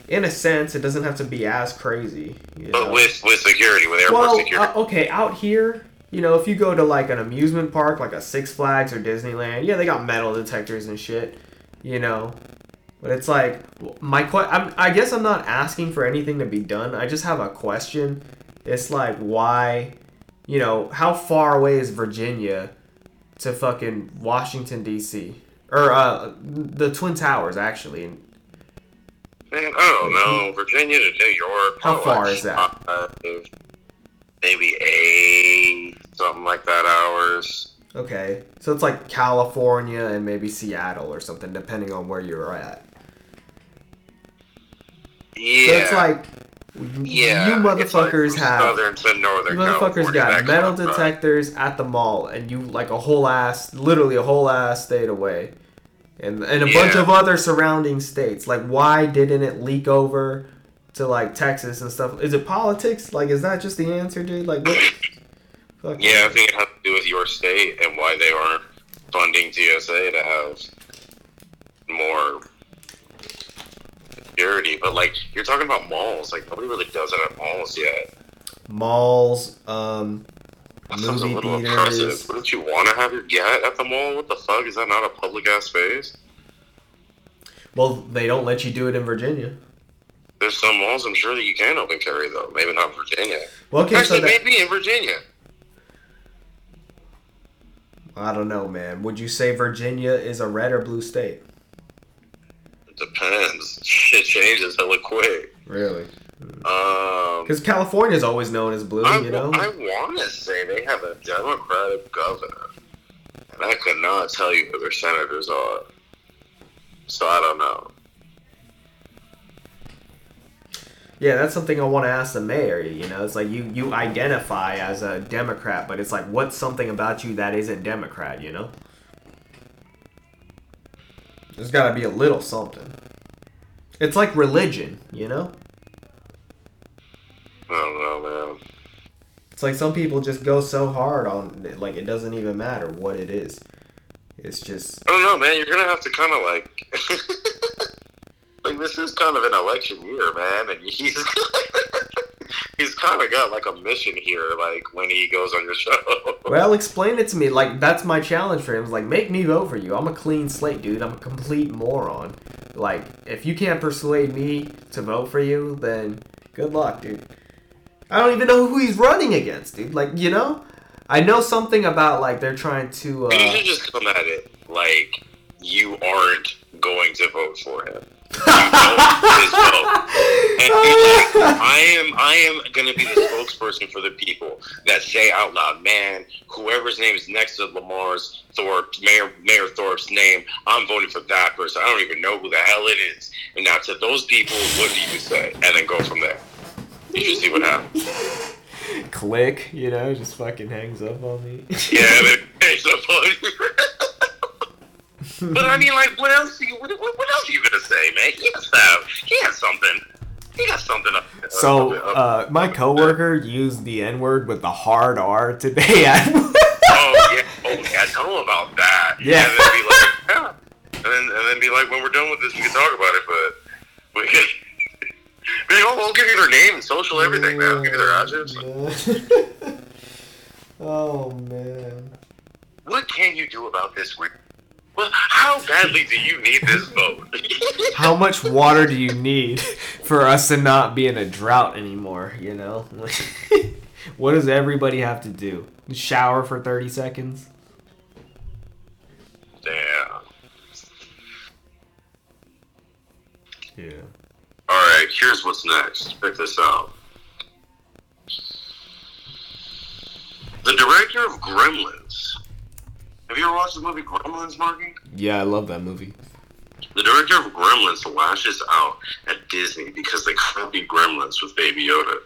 [SPEAKER 3] in a sense, it doesn't have to be as crazy. You
[SPEAKER 4] but
[SPEAKER 3] know?
[SPEAKER 4] with with security, with airport
[SPEAKER 3] well,
[SPEAKER 4] security.
[SPEAKER 3] uh, okay, out here, you know, if you go to like an amusement park, like a Six Flags or Disneyland, yeah, they got metal detectors and shit, you know. But it's like my que- I'm, I guess I'm not asking for anything to be done. I just have a question. It's like why, you know, how far away is Virginia to fucking Washington D.C. or uh, the Twin Towers actually?
[SPEAKER 4] Man, I don't know. Virginia to New York.
[SPEAKER 3] How far
[SPEAKER 4] like
[SPEAKER 3] is that?
[SPEAKER 4] maybe eight, something like that hours.
[SPEAKER 3] Okay, so it's like California and maybe Seattle or something, depending on where you're at.
[SPEAKER 4] Yeah.
[SPEAKER 3] So it's like
[SPEAKER 4] yeah.
[SPEAKER 3] you
[SPEAKER 4] it's like
[SPEAKER 3] motherfuckers have
[SPEAKER 4] southern to northern.
[SPEAKER 3] you motherfuckers got metal detectors at the mall, and you like a whole ass, literally a whole ass state away, and and a bunch of other surrounding states. Like, why didn't it leak over to like Texas and stuff? Is it politics? Like, is that just the answer, dude? Like, what? [COUGHS] Fuck
[SPEAKER 4] Yeah, I think it has to do with your state and why they aren't funding TSA to have more security. But like, you're talking about malls. Like nobody really does it at malls yet.
[SPEAKER 3] malls, um,
[SPEAKER 4] That sounds a little
[SPEAKER 3] theaters.
[SPEAKER 4] oppressive. Wouldn't you want to have your gat at the mall? What the fuck? Is that not a public ass space?
[SPEAKER 3] Well, they don't let you do it in Virginia.
[SPEAKER 4] There's some malls I'm sure that you can open carry though. Maybe not Virginia.
[SPEAKER 3] Well, okay,
[SPEAKER 4] Actually,
[SPEAKER 3] so that,
[SPEAKER 4] maybe in Virginia.
[SPEAKER 3] I don't know, man. Would you say Virginia is a red or blue state?
[SPEAKER 4] It depends. Shit changes hella quick.
[SPEAKER 3] Really?
[SPEAKER 4] Um,
[SPEAKER 3] Because California's always known as blue,
[SPEAKER 4] I,
[SPEAKER 3] you know?
[SPEAKER 4] I want to say they have a Democratic governor, and I could not tell you who their senators are. So I don't know.
[SPEAKER 3] Yeah, that's something I want to ask the mayor. You know, it's like you you identify as a Democrat, but it's like what's something about you that isn't Democrat? You know, there's got to be a little something. It's like religion, you know.
[SPEAKER 4] I don't know, man.
[SPEAKER 3] It's like some people just go so hard on it, like it doesn't even matter what it is. It's just
[SPEAKER 4] I don't know, man. You're gonna have to kind of like, [LAUGHS] like this is kind of an election year, man, and [LAUGHS] he's he's kind of got like a mission here, like when he goes on your [LAUGHS] show.
[SPEAKER 3] well, explain it to me. Like that's my challenge for him. Like make me vote for you. I'm a clean slate, dude. I'm a complete moron. Like if you can't persuade me to vote for you, then good luck, dude. I don't even know who he's running against, dude. Like you know, I know something about like they're trying to.
[SPEAKER 4] you
[SPEAKER 3] Uh,
[SPEAKER 4] should just come at it like you aren't going to vote for him. You his vote. And like, I am I am gonna be the spokesperson for the people that say out loud, man, whoever's name is next to Lamar's Thorpe, Mayor Mayor Thorpe's name, I'm voting for that person. I don't even know who the hell it is. And now to those people, what do you say? And then go from there. You should see what happens. [LAUGHS]
[SPEAKER 3] click, you know, just fucking hangs up on me.
[SPEAKER 4] Yeah, but it's so funny. but I mean, like, what else? You, what, what what else are you gonna say, man? He has have, he has something. He got something up.
[SPEAKER 3] So,
[SPEAKER 4] up- up-
[SPEAKER 3] uh, my coworker used the N word with the hard R today [LAUGHS]
[SPEAKER 4] oh yeah, oh yeah, tell him about that. [LAUGHS]
[SPEAKER 3] Yeah.
[SPEAKER 4] and then be like, yeah, and then and then be like, when we're done with this, we can talk about it. But we can, we know, we'll give you their name, social, everything, man. We'll give you their address. [LAUGHS]
[SPEAKER 3] oh man.
[SPEAKER 4] What can you do about this? week? Well, how badly do you need this vote? [LAUGHS]
[SPEAKER 3] How much water do you need [LAUGHS] for us to not be in a drought anymore? You know, what does everybody have to do? Shower for thirty seconds?
[SPEAKER 4] Damn.
[SPEAKER 3] Yeah.
[SPEAKER 4] All right, here's what's next. Check this out. The director of Gremlins. Have you ever watched the movie Gremlins, Marky?
[SPEAKER 3] Yeah, I love that movie.
[SPEAKER 4] The director of Gremlins lashes out at Disney because they copied Gremlins with Baby Yoda.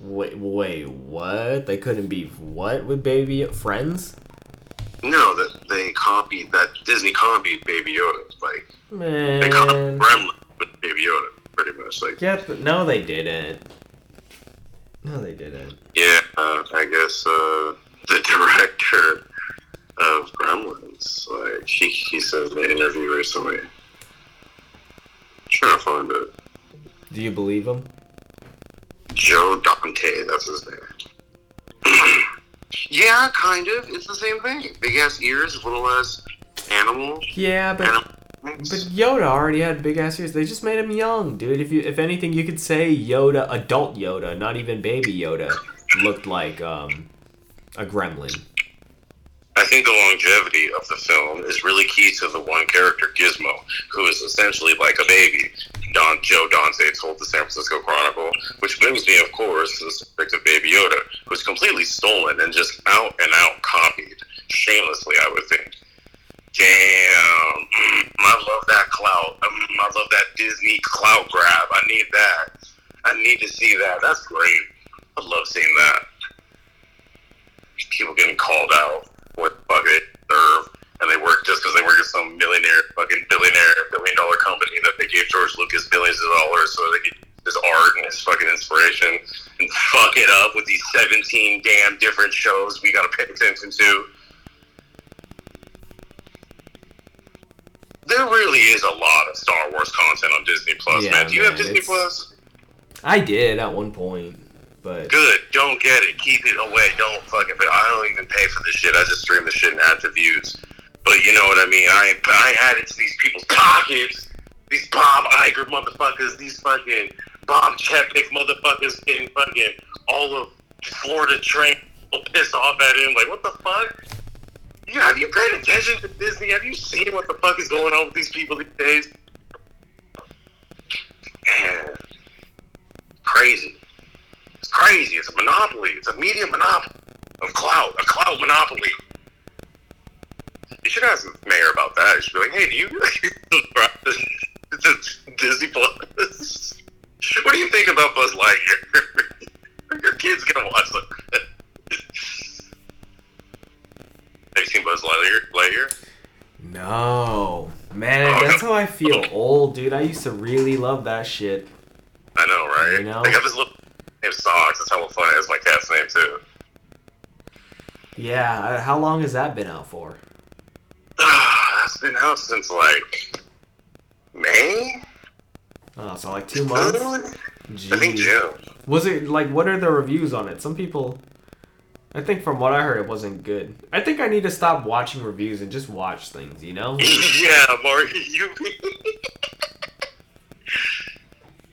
[SPEAKER 3] Wait, wait, what? They couldn't be what with baby friends?
[SPEAKER 4] No, that they copied that Disney copied Baby Yoda. Like
[SPEAKER 3] Man.
[SPEAKER 4] they copied Gremlins with Baby Yoda, pretty much. Like
[SPEAKER 3] Yeah, but no, they didn't. No, they didn't.
[SPEAKER 4] yeah, uh, I guess uh, the [LAUGHS] director of Gremlins, like he he said in an interview recently. trying to find it.
[SPEAKER 3] Do you believe him?
[SPEAKER 4] Joe Dante, that's his name. [CLEARS THROAT] yeah, kind of. It's the same thing. Big ass ears, little ass animal.
[SPEAKER 3] Yeah, but
[SPEAKER 4] Animal.
[SPEAKER 3] but Yoda already had big ass ears. They just made him young, dude. If you if anything, you could say Yoda, adult Yoda, not even baby Yoda, looked like um a gremlin.
[SPEAKER 4] I think the longevity of the film is really key to the one character, Gizmo, who is essentially like a baby. Don Joe Dante told the San Francisco Chronicle, which brings me, of course, to the subject of Baby Yoda, who's completely stolen and just out and out copied, shamelessly, I would think. Damn, mm, I love that clout. Mm, I love that Disney clout grab. I need that. I need to see that. That's great. I love seeing that. People getting called out what fuck it serve, and they work just because they work at some millionaire, fucking billionaire, billion dollar company that they gave George Lucas billions of dollars so they could his art and his fucking inspiration and fuck it up with these 17 damn different shows we gotta pay attention to. There really is a lot of Star Wars content on Disney Plus,
[SPEAKER 3] Yeah,
[SPEAKER 4] man. Do you have Disney Plus?
[SPEAKER 3] I did at one point, but
[SPEAKER 4] Good. Don't get it. Keep it away. Don't fucking. But I don't even pay for this shit. I just stream the shit and add the views. But you know what I mean. I I add it to these people's pockets. These Bob Iger motherfuckers. These fucking Bob Chapek motherfuckers getting fucking all of Florida train pissed off at him. Like what the fuck? You have you paid attention to Disney? Have you seen what the fuck is going on with these people these days? Man, crazy. It's crazy. It's a monopoly. It's a media monopoly of clout. A clout monopoly. You should ask the mayor about that. You should be like, hey, do you [LAUGHS] Disney Plus? What do you think about Buzz Lightyear? [LAUGHS] Your kid's gonna watch them. Have you seen Buzz Lightyear? Lightyear?
[SPEAKER 3] no, man, oh, that's how I feel oh. old, dude. I used to really love that shit.
[SPEAKER 4] I know, right?
[SPEAKER 3] You know?
[SPEAKER 4] They got this little name Socks. That's hella funny. That's my cat's name too.
[SPEAKER 3] Yeah, uh, how long has that been out for?
[SPEAKER 4] That's been out since like May.
[SPEAKER 3] Oh, so like two months.
[SPEAKER 4] June? I think June.
[SPEAKER 3] Was it like what are the reviews on it? Some people I think from what I heard it wasn't good. I think I need to stop watching reviews and just watch things, you know? [LAUGHS]
[SPEAKER 4] yeah, Mark, [LAUGHS] you.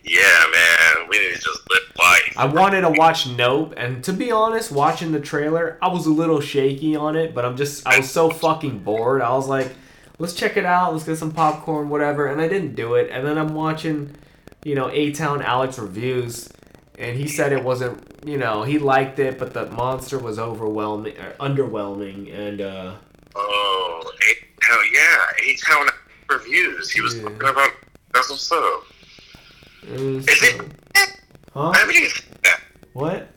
[SPEAKER 4] yeah, man, we need to just live life.
[SPEAKER 3] I wanted to watch Nope and to be honest, watching the trailer, I was a little shaky on it, but I'm just I was so fucking bored. I was like, let's check it out, let's get some popcorn, whatever, and I didn't do it. And then I'm watching, you know, A Town Alex reviews and he said it wasn't you know, he liked it, but the monster was overwhelming or underwhelming and uh
[SPEAKER 4] Oh, hell yeah, eight town reviews. He was
[SPEAKER 3] Yeah.
[SPEAKER 4] talking about. That's what's up. Is it?
[SPEAKER 3] Uh, huh?
[SPEAKER 4] I haven't even seen that.
[SPEAKER 3] What?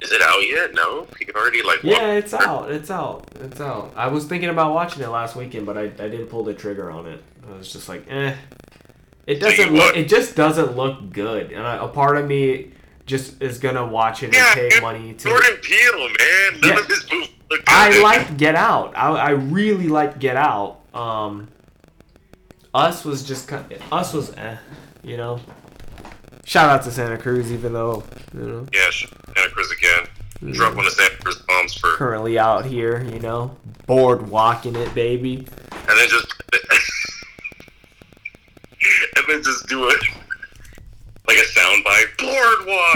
[SPEAKER 4] Is it out yet? No, he already like.
[SPEAKER 3] Yeah, it's out. It's out. It's out. I was thinking about watching it last weekend, but I, I didn't pull the trigger on it. I was just like, eh. It doesn't look. It just doesn't look good, and I, a part of me just is gonna watch it
[SPEAKER 4] Yeah,
[SPEAKER 3] and pay money to.
[SPEAKER 4] Jordan Peele, man. None
[SPEAKER 3] Yeah.
[SPEAKER 4] of his movies look good.
[SPEAKER 3] I like Get Out. I, I really like Get Out. Um, Us was just kind. Us was eh, you know. Shout out to Santa Cruz, even though you know
[SPEAKER 4] Yeah, Santa Cruz again. Drop one of Santa Cruz bombs for,
[SPEAKER 3] currently out here, you know, board walking it, baby.
[SPEAKER 4] and then just, [LAUGHS] and then just do it like a sound soundbite. Boardwalk.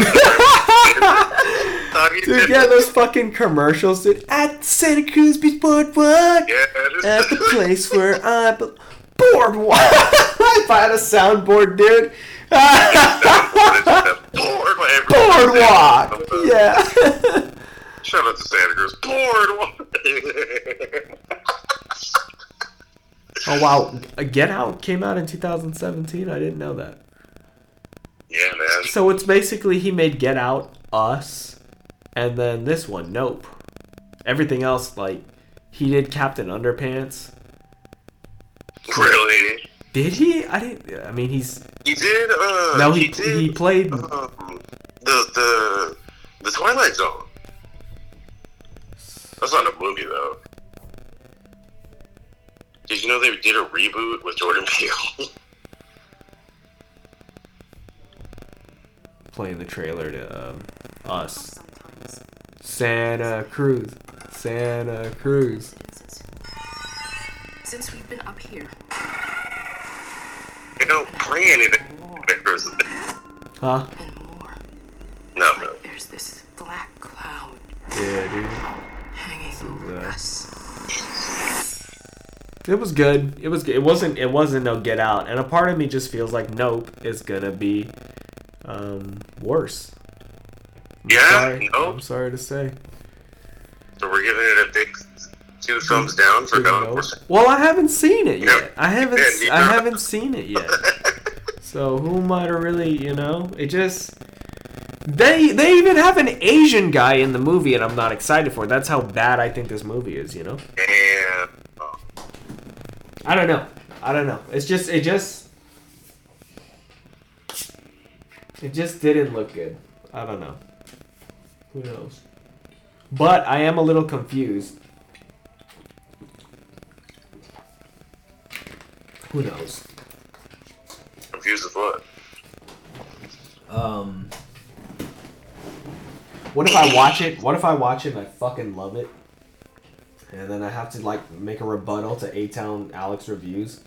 [SPEAKER 4] [LAUGHS]
[SPEAKER 3] Dude, yeah, those fucking commercials, dude. At Santa Cruz Beach Boardwalk,
[SPEAKER 4] Yeah,
[SPEAKER 3] at the place where I be- boardwalk. [LAUGHS] if I had a soundboard, dude. [LAUGHS]
[SPEAKER 4] Boardwalk.
[SPEAKER 3] boardwalk. Yeah. [LAUGHS]
[SPEAKER 4] Shout out to Santa Cruz. Boardwalk.
[SPEAKER 3] oh wow, Get Out came out in 2017. I didn't know that.
[SPEAKER 4] yeah, man.
[SPEAKER 3] So it's basically he made Get Out, Us, and then this one, Nope. Everything else, like he did Captain Underpants.
[SPEAKER 4] Really?
[SPEAKER 3] Did he? I didn't. I mean, he's
[SPEAKER 4] He did. Uh,
[SPEAKER 3] no. He
[SPEAKER 4] did.
[SPEAKER 3] he played.
[SPEAKER 4] um, the the the Twilight Zone. That's not a movie though. Did you know they did a reboot with Jordan [LAUGHS] Peele?
[SPEAKER 3] playing the trailer to um, Us. Santa Cruz. Santa Cruz.
[SPEAKER 5] Since we've been up here,
[SPEAKER 4] they don't play anything.
[SPEAKER 3] Huh?
[SPEAKER 5] and more,
[SPEAKER 4] No, no.
[SPEAKER 5] like there's this black cloud
[SPEAKER 3] Yeah,
[SPEAKER 5] hanging over
[SPEAKER 3] uh,
[SPEAKER 5] us.
[SPEAKER 3] It was good. It was. good. It wasn't. It wasn't no Get Out. And a part of me just feels like Nope is gonna be um, worse. I'm
[SPEAKER 4] Yeah,
[SPEAKER 3] sorry.
[SPEAKER 4] Nope.
[SPEAKER 3] I'm sorry to say.
[SPEAKER 4] So we're giving it a big two thumbs down for no.
[SPEAKER 3] Well, I haven't seen it
[SPEAKER 4] Yeah.
[SPEAKER 3] yet. I haven't.
[SPEAKER 4] Yeah,
[SPEAKER 3] I haven't seen it yet. [LAUGHS] So who am I to really, you know? It just they they even have an Asian guy in the movie, and I'm not excited for it. That's how bad I think this movie is. You know?
[SPEAKER 4] And oh,
[SPEAKER 3] I don't know. I don't know. It's just it just it just didn't look good. I don't know. Who knows? But I am a little confused. Who knows?
[SPEAKER 4] confused with what?
[SPEAKER 3] Um, what if I watch it? What if I watch it and I fucking love it, and then I have to like make a rebuttal to A Town Alex reviews?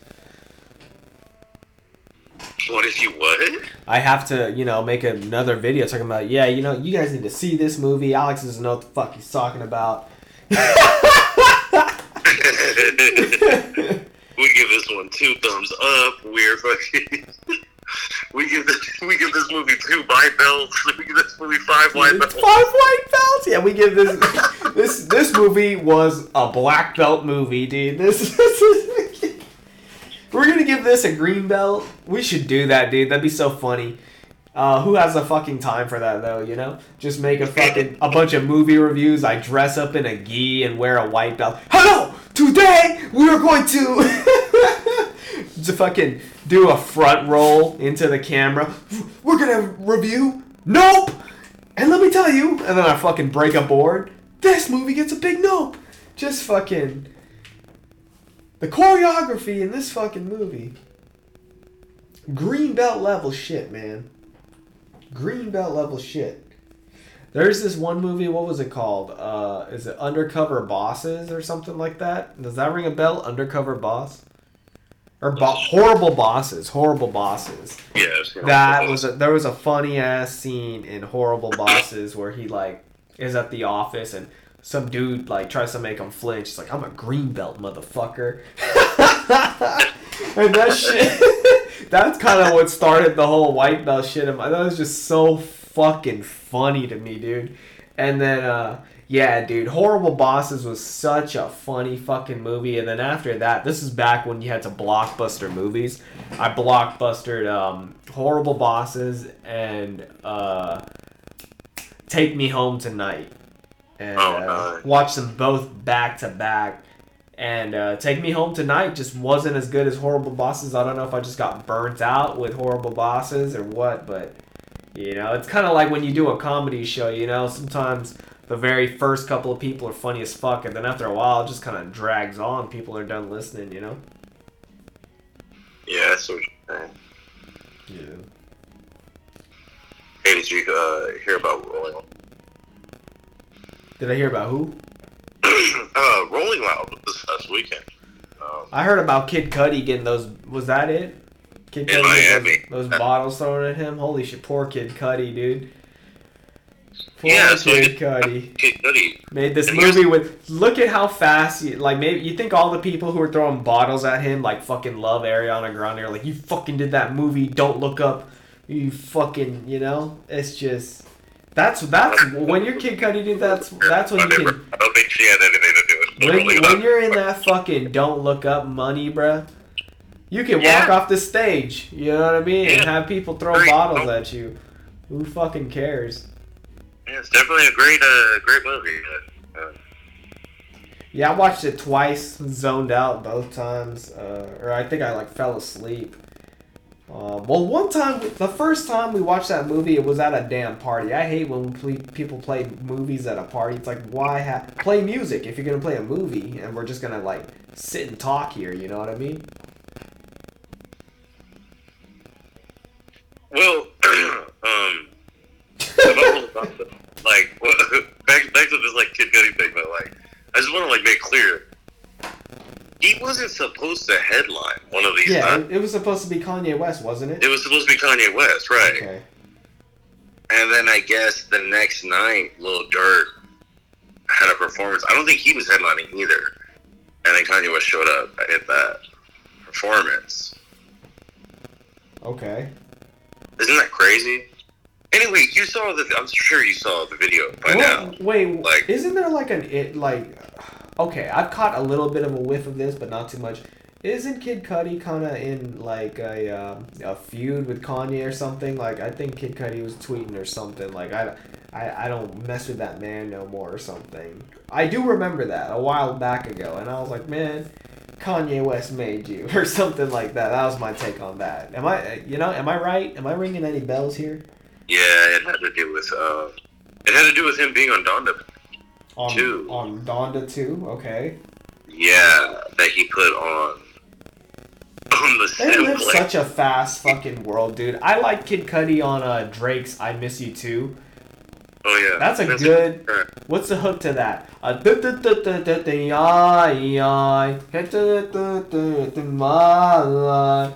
[SPEAKER 4] What if you what?
[SPEAKER 3] I have to, you know, make another video talking about, yeah, you know, you guys need to see this movie. Alex doesn't know what the fuck he's talking about. [LAUGHS] [LAUGHS]
[SPEAKER 4] we give this one two thumbs up. We're fucking. [LAUGHS] we give this we give this movie two white belts. [LAUGHS] We give this movie five white belts.
[SPEAKER 3] five white belts. Yeah, we give this [LAUGHS] this this movie was a black belt movie, dude. This, this is, we're gonna give this a green belt. We should do that, dude. That'd be so funny. Uh, who has the fucking time for that though? You know, just make a fucking a bunch of movie reviews. I dress up in a gi and wear a white belt. Hello, today we are going to [LAUGHS] to fucking do a front roll into the camera. We're gonna review. Nope. And let me tell you, and then I fucking break a board. This movie gets a big nope. Just fucking the choreography in this fucking movie. Green belt level shit, man. Green belt level shit. There's this one movie. What was it called? Uh, is it Undercover Bosses or something like that? Does that ring a bell? Undercover Boss or bo- Horrible Bosses? Horrible Bosses.
[SPEAKER 4] Yes. know,
[SPEAKER 3] That was a, there was a funny ass scene in Horrible Bosses where he like is at the office and some dude like tries to make him flinch. He's like, "I'm a green belt, motherfucker," [LAUGHS] and that shit. [LAUGHS] that's kind of what started the whole white belt shit. I thought it was just so fucking funny to me, dude. And then, uh, yeah, dude, Horrible Bosses was such a funny fucking movie. And then after that, this is back when you had to blockbuster movies. I blockbustered um, Horrible Bosses and uh, Take Me Home Tonight. And
[SPEAKER 4] Oh,
[SPEAKER 3] uh, watched them both back to back. And uh, Take Me Home Tonight just wasn't as good as Horrible Bosses. I don't know if I just got burnt out with Horrible Bosses or what, but you know, it's kind of like when you do a comedy show, you know, sometimes the very first couple of people are funny as fuck, and then after a while, it just kind of drags on. People are done listening, you know?
[SPEAKER 4] Yeah, that's what you're saying.
[SPEAKER 3] Yeah.
[SPEAKER 4] Hey, did you uh, hear about Rolling?
[SPEAKER 3] Did I hear about who? [CLEARS THROAT]
[SPEAKER 4] uh, Rolling Loud this past weekend. Um,
[SPEAKER 3] I heard about Kid Cudi getting those. Was that it? Kid
[SPEAKER 4] In Miami.
[SPEAKER 3] Those, those bottles thrown at him. Holy shit! Poor Kid Cudi, dude. Poor
[SPEAKER 4] Yeah, so
[SPEAKER 3] Kid Cudi.
[SPEAKER 4] Kid Cudi.
[SPEAKER 3] Made this
[SPEAKER 4] And
[SPEAKER 3] movie with. Look at how fast. You, like maybe you think all the people who are throwing bottles at him like fucking love Ariana Grande. Are like you fucking did that movie. Don't look up. You fucking. You know. It's just. That's that's when your Kid Cudi did. That's that's when you can.
[SPEAKER 4] I don't think she had anything to do with
[SPEAKER 3] When, when you're in that fucking don't look up money, bruh, you can walk off the stage, you know what I mean, and have people throw
[SPEAKER 4] Great.
[SPEAKER 3] bottles at you. Who fucking cares?
[SPEAKER 4] Yeah, it's definitely a great, uh, great movie. Uh, uh,
[SPEAKER 3] Yeah, I watched it twice, zoned out both times, uh, or I think I like fell asleep. Uh, well, one time, the first time we watched that movie, it was at a damn party. I hate when ple- people play movies at a party. It's like, why ha- play music if you're gonna play a movie and we're just gonna like sit and talk here? You know what I mean?
[SPEAKER 4] Well, [CLEARS THROAT] um, about Rolling Loud, like, well, [LAUGHS] back, back to this, like, Kid Cudi thing, but, like, I just want to, like, make clear, he wasn't supposed to headline one of these
[SPEAKER 3] Yeah,
[SPEAKER 4] nights.
[SPEAKER 3] it was supposed to be Kanye West, wasn't it?
[SPEAKER 4] It was supposed to be Kanye West, right?
[SPEAKER 3] Okay.
[SPEAKER 4] And then I guess the next night, Lil Durk had a performance. I don't think he was headlining either. And then Kanye West showed up at that performance.
[SPEAKER 3] Okay.
[SPEAKER 4] Isn't that crazy? Anyway, you saw the. I'm sure you saw the video by
[SPEAKER 3] Well,
[SPEAKER 4] now.
[SPEAKER 3] wait,
[SPEAKER 4] Like-
[SPEAKER 3] isn't there like an it like? Okay, I've caught a little bit of a whiff of this, but not too much. Isn't Kid Cudi kind of in like a um, a feud with Kanye or something? Like I think Kid Cudi was tweeting or something. Like I, I, I don't mess with that man no more or something. I do remember that a while back ago, and I was like, man, Kanye West made you [LAUGHS] or something like that. That was my take on that. Am I, you know, am I right? Am I ringing any bells here?
[SPEAKER 4] Yeah, it had to do with. Uh, it had to do with him being on Donda.
[SPEAKER 3] On
[SPEAKER 4] Two.
[SPEAKER 3] on Donda two. Okay.
[SPEAKER 4] Yeah, that he put on. On the
[SPEAKER 3] They live such a fast fucking world, dude. I like Kid Cudi on uh, Drake's "I Miss You Too."
[SPEAKER 4] Oh yeah,
[SPEAKER 3] That's a good-
[SPEAKER 4] Uh,
[SPEAKER 3] What's the hook to that? Uh, my life.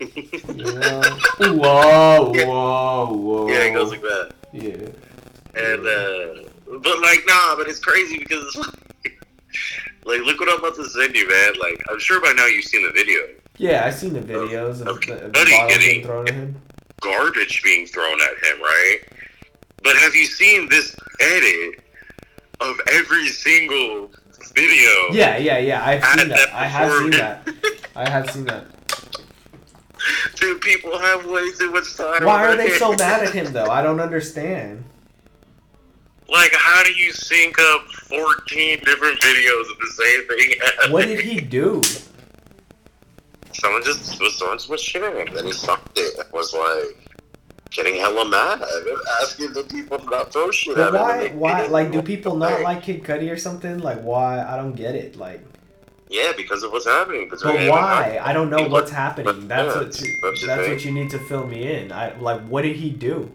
[SPEAKER 3] Yeah. Whoa, whoa, whoa.
[SPEAKER 4] yeah, it goes like that.
[SPEAKER 3] Yeah.
[SPEAKER 4] And uh, but like nah, but it's crazy because it's [LAUGHS] like, like look what I'm about to send you, man. Like I'm sure by now you've seen the video.
[SPEAKER 3] Yeah, I've seen the videos of
[SPEAKER 4] Okay.
[SPEAKER 3] the, of the bottles
[SPEAKER 4] getting-
[SPEAKER 3] thrown at him.
[SPEAKER 4] Garbage being thrown at him, right? But have you seen this edit of every single video?
[SPEAKER 3] Yeah, yeah, yeah. I've seen that.
[SPEAKER 4] that
[SPEAKER 3] I have seen that. I have seen that.
[SPEAKER 4] Dude, people have way too much time.
[SPEAKER 3] Why are they so mad at him though? I don't understand.
[SPEAKER 4] Like, how do you sync up 14 different videos of the same thing? [LAUGHS] happening?
[SPEAKER 3] What did he do?
[SPEAKER 4] Someone just was someone just was shitting him. Then he sucked it. and Was like getting hella mad, asking the people to not throw shit
[SPEAKER 3] But why? Why? Like, do people not like Kid Cudi or something? Like, why? I don't get it. Like,
[SPEAKER 4] Yeah, because of what's happening.
[SPEAKER 3] But why? I don't know what's happening. That's
[SPEAKER 4] yeah,
[SPEAKER 3] what. You,
[SPEAKER 4] that's
[SPEAKER 3] that's what you need to fill me in. I like. What did he do?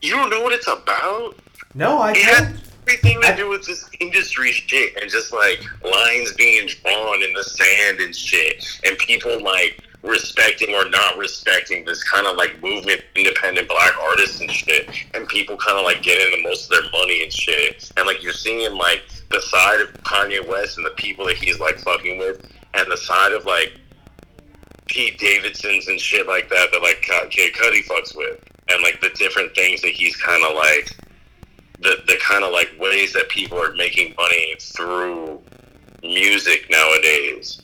[SPEAKER 4] You don't know what it's about.
[SPEAKER 3] No, I don't.
[SPEAKER 4] everything to
[SPEAKER 3] I-
[SPEAKER 4] do with this industry shit and just like lines being drawn in the sand and shit, and people like respecting or not respecting this kind of like movement, independent black artists and shit, and people kind of like getting the most of their money and shit, and like you're seeing like the side of Kanye West and the people that he's like fucking with, and the side of like Pete Davidson's and shit like that that like Kid Cudi fucks with, and like the different things that he's kind of like the the kind of like ways that people are making money through music nowadays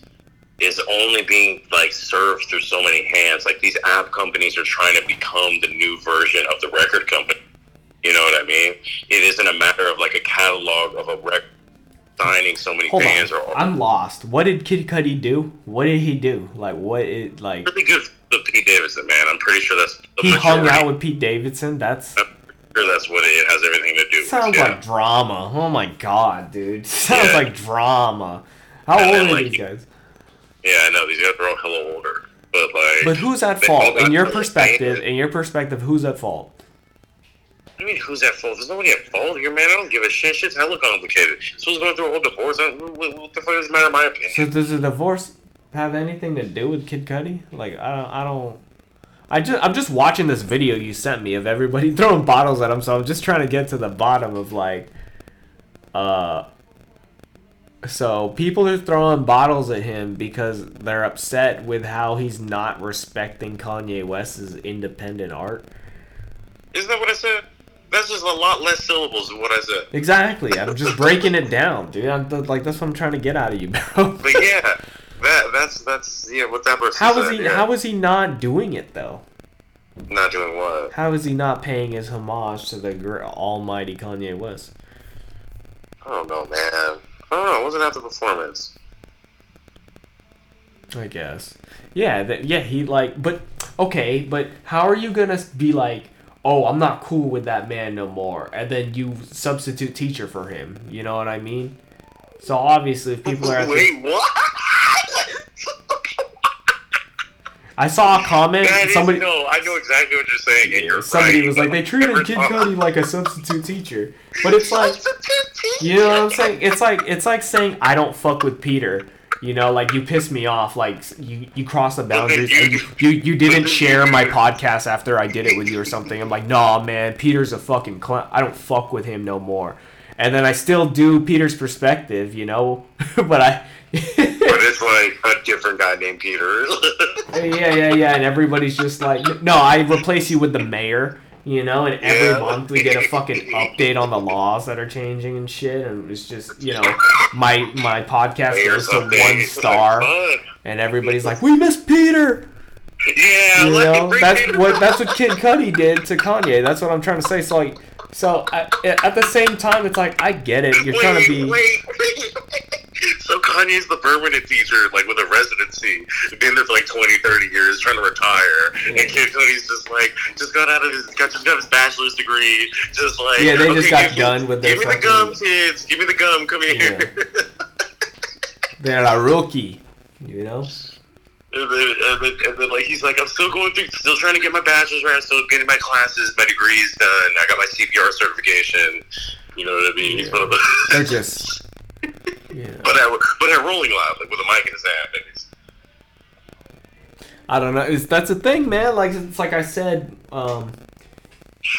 [SPEAKER 4] is only being like served through so many hands. Like these app companies are trying to become the new version of the record company. You know what I mean? It isn't a matter of like a catalog of a record signing so many
[SPEAKER 3] Hold
[SPEAKER 4] bands
[SPEAKER 3] on.
[SPEAKER 4] or
[SPEAKER 3] I'm lost. What did Kid Cudi do? What did he do? Like, what? It like
[SPEAKER 4] really good for Pete Davidson, man. I'm pretty sure that's the
[SPEAKER 3] he hung out with Pete Davidson. That's
[SPEAKER 4] I'm sure that's what it has everything to do. with.
[SPEAKER 3] sounds
[SPEAKER 4] yeah.
[SPEAKER 3] like drama. Oh my god, dude. [LAUGHS] Sounds
[SPEAKER 4] Yeah.
[SPEAKER 3] like drama. How
[SPEAKER 4] And
[SPEAKER 3] old
[SPEAKER 4] then,
[SPEAKER 3] are
[SPEAKER 4] like,
[SPEAKER 3] these guys?
[SPEAKER 4] Yeah, I know these guys are all hella older. But like,
[SPEAKER 3] But who's at fault? In your perspective, in your perspective, who's at fault?
[SPEAKER 4] I mean, who's at fault? There's nobody at fault here, man. I don't give a shit. Shit's hella complicated. Someone's going through a whole divorce. What, what the fuck does it matter? in My opinion.
[SPEAKER 3] So does the divorce have anything to do with Kid Cudi? Like I don't, I don't. I just, I'm just watching this video you sent me of everybody [LAUGHS] throwing bottles at him. So I'm just trying to get to the bottom of like, uh. So people are throwing bottles at him because they're upset with how he's not respecting Kanye West's independent art.
[SPEAKER 4] Isn't that what I said? That's just a lot less syllables than what I said.
[SPEAKER 3] Exactly. I'm just breaking it down, dude. I'm like that's what I'm trying to get out of you, bro. [LAUGHS]
[SPEAKER 4] But yeah, that that's that's yeah. What that person
[SPEAKER 3] How is
[SPEAKER 4] said,
[SPEAKER 3] he?
[SPEAKER 4] yeah.
[SPEAKER 3] How is he not doing it though?
[SPEAKER 4] not doing what?
[SPEAKER 3] How is he not paying his homage to the gr- almighty Kanye West?
[SPEAKER 4] I don't know, man. Oh, I don't know. It wasn't after performance.
[SPEAKER 3] I guess. Yeah, that, yeah, he like, but okay, but how are you gonna be like, oh, I'm not cool with that man no more, and then you substitute teacher for him? You know what I mean? So obviously, if people are, at the, [LAUGHS]
[SPEAKER 4] Wait, what?
[SPEAKER 3] I saw a comment.
[SPEAKER 4] That
[SPEAKER 3] somebody,
[SPEAKER 4] no, I know exactly what you're saying, and you're
[SPEAKER 3] somebody
[SPEAKER 4] right.
[SPEAKER 3] was like, they treated Kid Cudi like a substitute teacher, but it's like. You know what I'm saying? It's like it's like saying I don't fuck with Peter. You know, like you piss me off. Like you you cross the boundaries and you, you you didn't share my podcast after I did it with you or something. I'm like, nah, man, Peter's a fucking clown. I don't fuck with him no more. And then I still do Peter's perspective, you know, [LAUGHS] but I.
[SPEAKER 4] But it's like a different guy named Peter. [LAUGHS]
[SPEAKER 3] yeah, yeah, yeah, and everybody's just like, no, I replace you with the mayor, you know, and every
[SPEAKER 4] Yeah.
[SPEAKER 3] month we get a fucking update on the laws that are changing and shit, and it's just, you know, my my podcast goes to one
[SPEAKER 4] like,
[SPEAKER 3] star, and everybody's like, we miss Peter,
[SPEAKER 4] Yeah,
[SPEAKER 3] you know, that's
[SPEAKER 4] Peter
[SPEAKER 3] what that's what Kid Cudi did to Kanye. That's what I'm trying to say. So like, so I, at the same time, it's like I get it. You're
[SPEAKER 4] wait,
[SPEAKER 3] trying to be.
[SPEAKER 4] Wait, wait. Kanye's the permanent teacher, like with a residency, been there for like 20, 30 years, trying to retire. And Kid Cudi's just like, just got out of his, got, just got his bachelor's degree, just like,
[SPEAKER 3] Yeah, they just got
[SPEAKER 4] me-
[SPEAKER 3] done with their
[SPEAKER 4] Give me the gum, kids. Give me the gum. Come here. [LAUGHS]
[SPEAKER 3] They're a rookie, you know.
[SPEAKER 4] And then, and, then, and then, like, he's like, I'm still going through, still trying to get my bachelor's right. I'm still getting my classes, my degrees done. I got my CPR certification. You know what I mean? He's one of the,
[SPEAKER 3] They're just. [LAUGHS] Yeah.
[SPEAKER 4] but at, but at Rolling Loud, like with a mic in his hand. And
[SPEAKER 3] I don't know. It's, that's the thing, man. Like it's like I said. Um,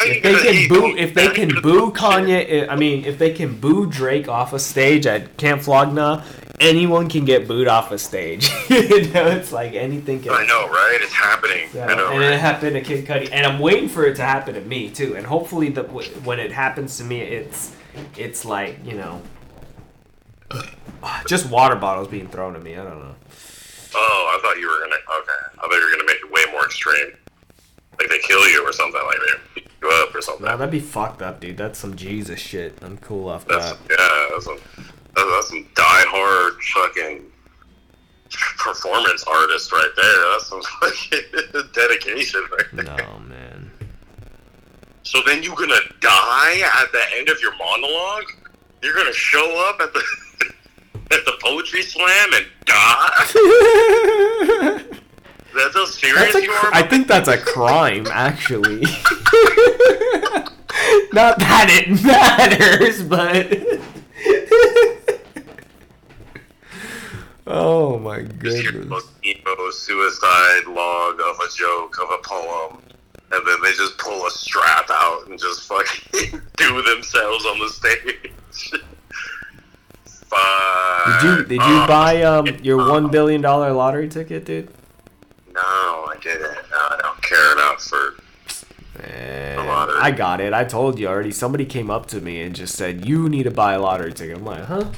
[SPEAKER 3] if they can boo, if they can boo? Kanye, I mean, if they can boo Drake off a stage at Camp Flog Gnaw, anyone can get booed off a stage. [LAUGHS] you know, it's like anything can.
[SPEAKER 4] I know, right? It's happening.
[SPEAKER 3] So,
[SPEAKER 4] I know.
[SPEAKER 3] and
[SPEAKER 4] right?
[SPEAKER 3] it happened to Kid Cudi, and I'm waiting for it to happen to me too. And hopefully, the when it happens to me, it's it's like you know, [SIGHS] just water bottles being thrown at me. I don't know.
[SPEAKER 4] Oh, I thought you were gonna. Okay, I thought you were gonna make it way more extreme. Like they kill you or something. Like they beat you up or something.
[SPEAKER 3] Nah, that'd be fucked up, dude. That's some Jesus shit. I'm cool off
[SPEAKER 4] That's
[SPEAKER 3] that.
[SPEAKER 4] yeah. That's some. That's, that's some die-hard fucking performance artist right there. That's some [LAUGHS] fucking dedication right there.
[SPEAKER 3] No, man.
[SPEAKER 4] So then you're gonna die at the end of your monologue? You're gonna show up at the [LAUGHS] at the poetry slam and die? [LAUGHS] That's how serious
[SPEAKER 3] That's a
[SPEAKER 4] you are.
[SPEAKER 3] I think that's a crime, actually. [LAUGHS] Not that it matters, but. [LAUGHS] oh my goodness.
[SPEAKER 4] emo suicide log of a joke of a poem, and then they just pull a strap out and just fucking do themselves on the stage.
[SPEAKER 3] Did you did you
[SPEAKER 4] Oh,
[SPEAKER 3] buy um your one billion dollar lottery ticket, dude?
[SPEAKER 4] No, I didn't. No, I don't care enough for.
[SPEAKER 3] Man. I got it. I told you already. Somebody came up to me and just said, "You need to buy a lottery ticket." I'm like, "Huh?"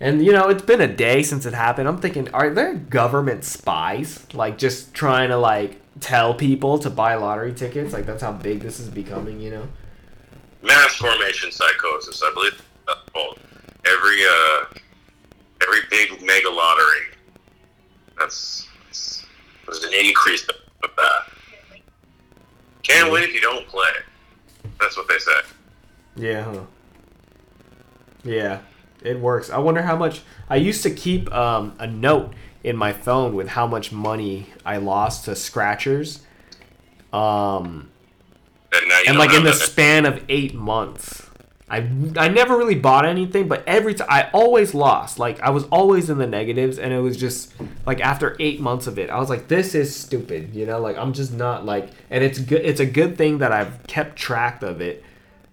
[SPEAKER 3] And you know, it's been a day since it happened. I'm thinking, are there government spies like just trying to like tell people to buy lottery tickets? Like that's how big this is becoming, you know?
[SPEAKER 4] mass formation psychosis. I believe. Every uh, every big mega lottery. That's, that's there's an increase of that. Can't win if you don't play. That's what they say.
[SPEAKER 3] Yeah. Huh. Yeah. It works. I wonder how much. I used to keep um, a note in my phone with how much money I lost to scratchers. Um,
[SPEAKER 4] And
[SPEAKER 3] and like in the span of eight months i i never really bought anything but every time i always lost. Like i was always in the negatives and it was just like after eight months of it i was like this is stupid you know? Like i'm just not like and it's good it's a good thing that i've kept track of it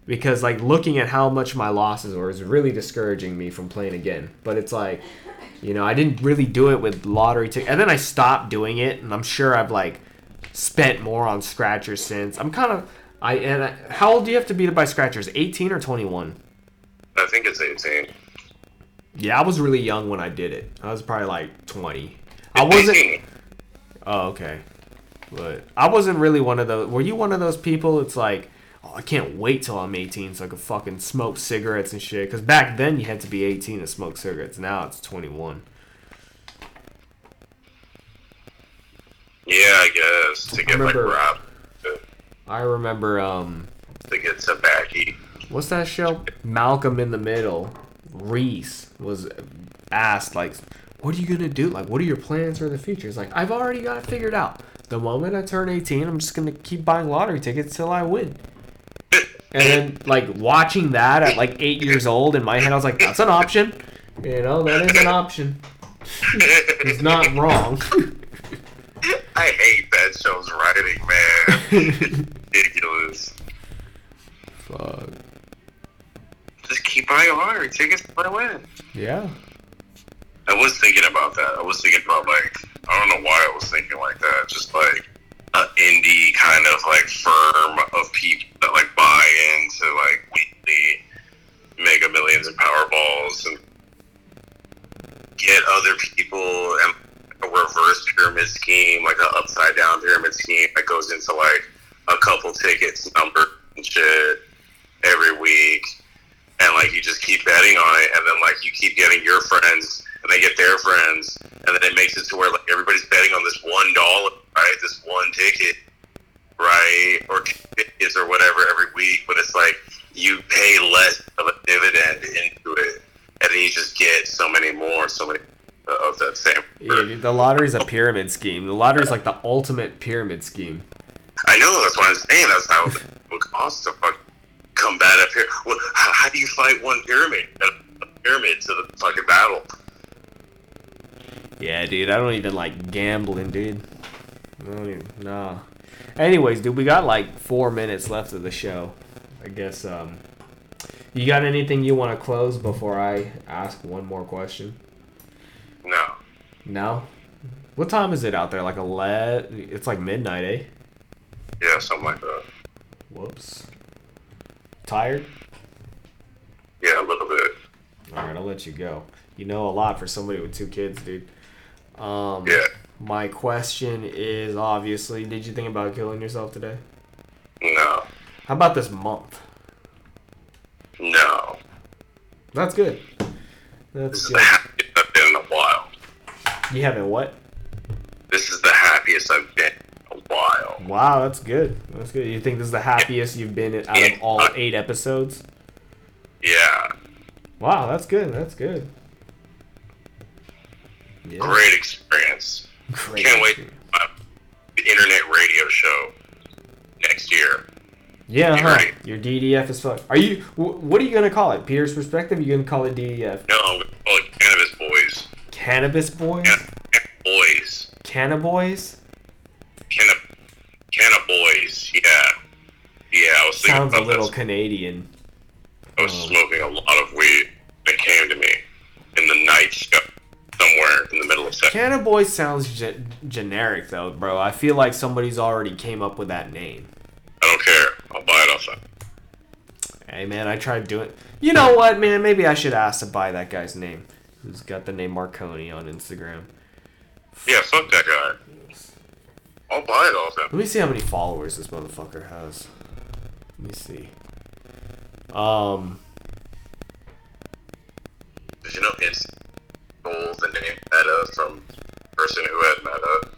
[SPEAKER 3] because like looking at how much my losses were is really discouraging me from playing again. But it's like you know i didn't really do it with lottery tickets and then i stopped doing it and i'm sure i've like spent more on scratchers since. I'm kind of i and I, how old do you have to be to buy scratchers? 18 or 21
[SPEAKER 4] I think it's 18.
[SPEAKER 3] yeah i was really young when i did it. I was probably like 20 i wasn't oh okay. But i wasn't really one of those were you one of those people? It's like oh i can't wait till i'm 18 so i can fucking smoke cigarettes and shit. Because back then you had to be 18 to smoke cigarettes. Now it's 21
[SPEAKER 4] Yeah, I guess to get
[SPEAKER 3] remember-
[SPEAKER 4] like rap,
[SPEAKER 3] i remember um
[SPEAKER 4] to get tobacco.
[SPEAKER 3] what's that show? Malcolm in the Middle. Reese was asked like, "What are you gonna do? Like, what are your plans for the future?" He's like, "I've already got it figured out. The moment I turn 18, I'm just gonna keep buying lottery tickets till I win." [LAUGHS] And then, like watching that at like eight years old in my head, I was like, "That's an option. You know, that is an option. He's not wrong." [LAUGHS]
[SPEAKER 4] I hate that show's writing, man. Ridiculous.
[SPEAKER 3] Fuck.
[SPEAKER 4] Just keep buying lottery tickets till I win.
[SPEAKER 3] Yeah.
[SPEAKER 4] I was thinking about that. I was thinking about like I don't know why I was thinking like that. Just like an indie kind of like firm of people that like buy into like weekly Mega Millions and Powerballs and get other people and a reverse pyramid scheme, like an upside down pyramid scheme that goes into like a couple tickets number and shit every week. And like you just keep betting on it, and then like you keep getting your friends, and they get their friends, and then it makes it to where like everybody's betting on this one dollar, right? This one ticket, right? Or tickets or whatever every week, but it's like you pay less of a dividend into it, and then you just get so many more, so many of that same.
[SPEAKER 3] Yeah, dude, the lottery's a pyramid scheme. The lottery's like the ultimate pyramid scheme.
[SPEAKER 4] I know that's what I'm saying. That's how it would cost to fuck combat a pyramid. Well, how, how do you fight one pyramid? A pyramid to the fucking battle.
[SPEAKER 3] Yeah, dude, I don't even like gambling, dude. I don't even, nah. Anyways, dude, we got like four minutes left of the show. I guess, um, you got anything you want to close before I ask one more question?
[SPEAKER 4] No.
[SPEAKER 3] No? What time is it out there? Like 11? It's like midnight, eh?
[SPEAKER 4] Yeah, something like that.
[SPEAKER 3] Whoops. Tired?
[SPEAKER 4] Yeah, a little bit.
[SPEAKER 3] Alright, I'll let you go. You know a lot for somebody with two kids, dude. Um,
[SPEAKER 4] Yeah.
[SPEAKER 3] My question is obviously, did you think about killing yourself today?
[SPEAKER 4] No.
[SPEAKER 3] How about this month?
[SPEAKER 4] No.
[SPEAKER 3] That's good. That's good.
[SPEAKER 4] the happiest I've been in a while.
[SPEAKER 3] You haven't what?
[SPEAKER 4] This is the happiest I've been in a while.
[SPEAKER 3] Wow, that's good. That's good. You think this is the happiest you've been out of all eight episodes?
[SPEAKER 4] Yeah.
[SPEAKER 3] Wow, that's good. That's good. Yeah.
[SPEAKER 4] Great experience.
[SPEAKER 3] Great.
[SPEAKER 4] Can't wait. Uh, the internet radio show next year.
[SPEAKER 3] Yeah, huh? Your DDF is fuck. Are you? What are you gonna call it? Peter's perspective? You gonna call it DDF?
[SPEAKER 4] No, I'm gonna call it Cannabis Boys.
[SPEAKER 3] Cannabis boys?
[SPEAKER 4] Canna Boys.
[SPEAKER 3] Cannaboys?
[SPEAKER 4] Canna, Canna Boys. Yeah. Yeah, I was thinking
[SPEAKER 3] Sounds a little
[SPEAKER 4] this.
[SPEAKER 3] Canadian.
[SPEAKER 4] I was
[SPEAKER 3] Oh.
[SPEAKER 4] smoking a lot of weed. It came to me in the night somewhere in the middle of September.
[SPEAKER 3] Cannaboys sounds ge- generic though, bro. I feel like somebody's already came up with that name.
[SPEAKER 4] I don't care. I'll buy it off that.
[SPEAKER 3] Hey man, I tried doing. You know what, man? Maybe I should ask to buy that guy's name, who's got the name Marconi on Instagram.
[SPEAKER 4] Yeah, fuck that guy. I'll buy it off him.
[SPEAKER 3] Let me see how many followers this motherfucker has. Let me see. Um,
[SPEAKER 4] Did you know Insta stole the name Meta from the person who had Meta?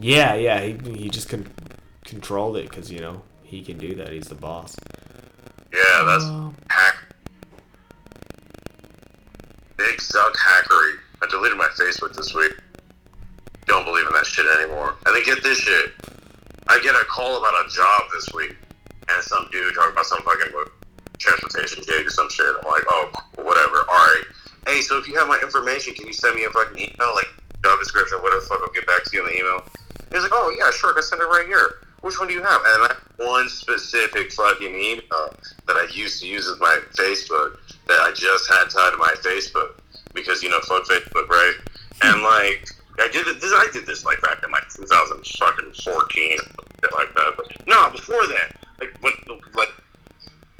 [SPEAKER 3] yeah, yeah, he he just con- controlled it because you know he can do that. He's the boss.
[SPEAKER 4] Yeah, that's
[SPEAKER 3] Oh.
[SPEAKER 4] Big Zuck Hackery. I deleted my Facebook this week. Don't believe in that shit anymore. And then get this shit. I get a call about a job this week, and some dude talking about some fucking transportation gig or some shit. I'm like, oh, whatever. All right. Hey, so if you have my information, can you send me a fucking email, like job description, whatever the fuck? I'll get back to you in the email. He's like, oh yeah, sure, I can send it right here. Which one do you have? And I have one specific fucking email that I used to use as my Facebook that I just had tied to my Facebook because you know fuck Facebook, right? And hmm. like I did. This, I did this like back in like 2014, shit like that. But no, before that, like when like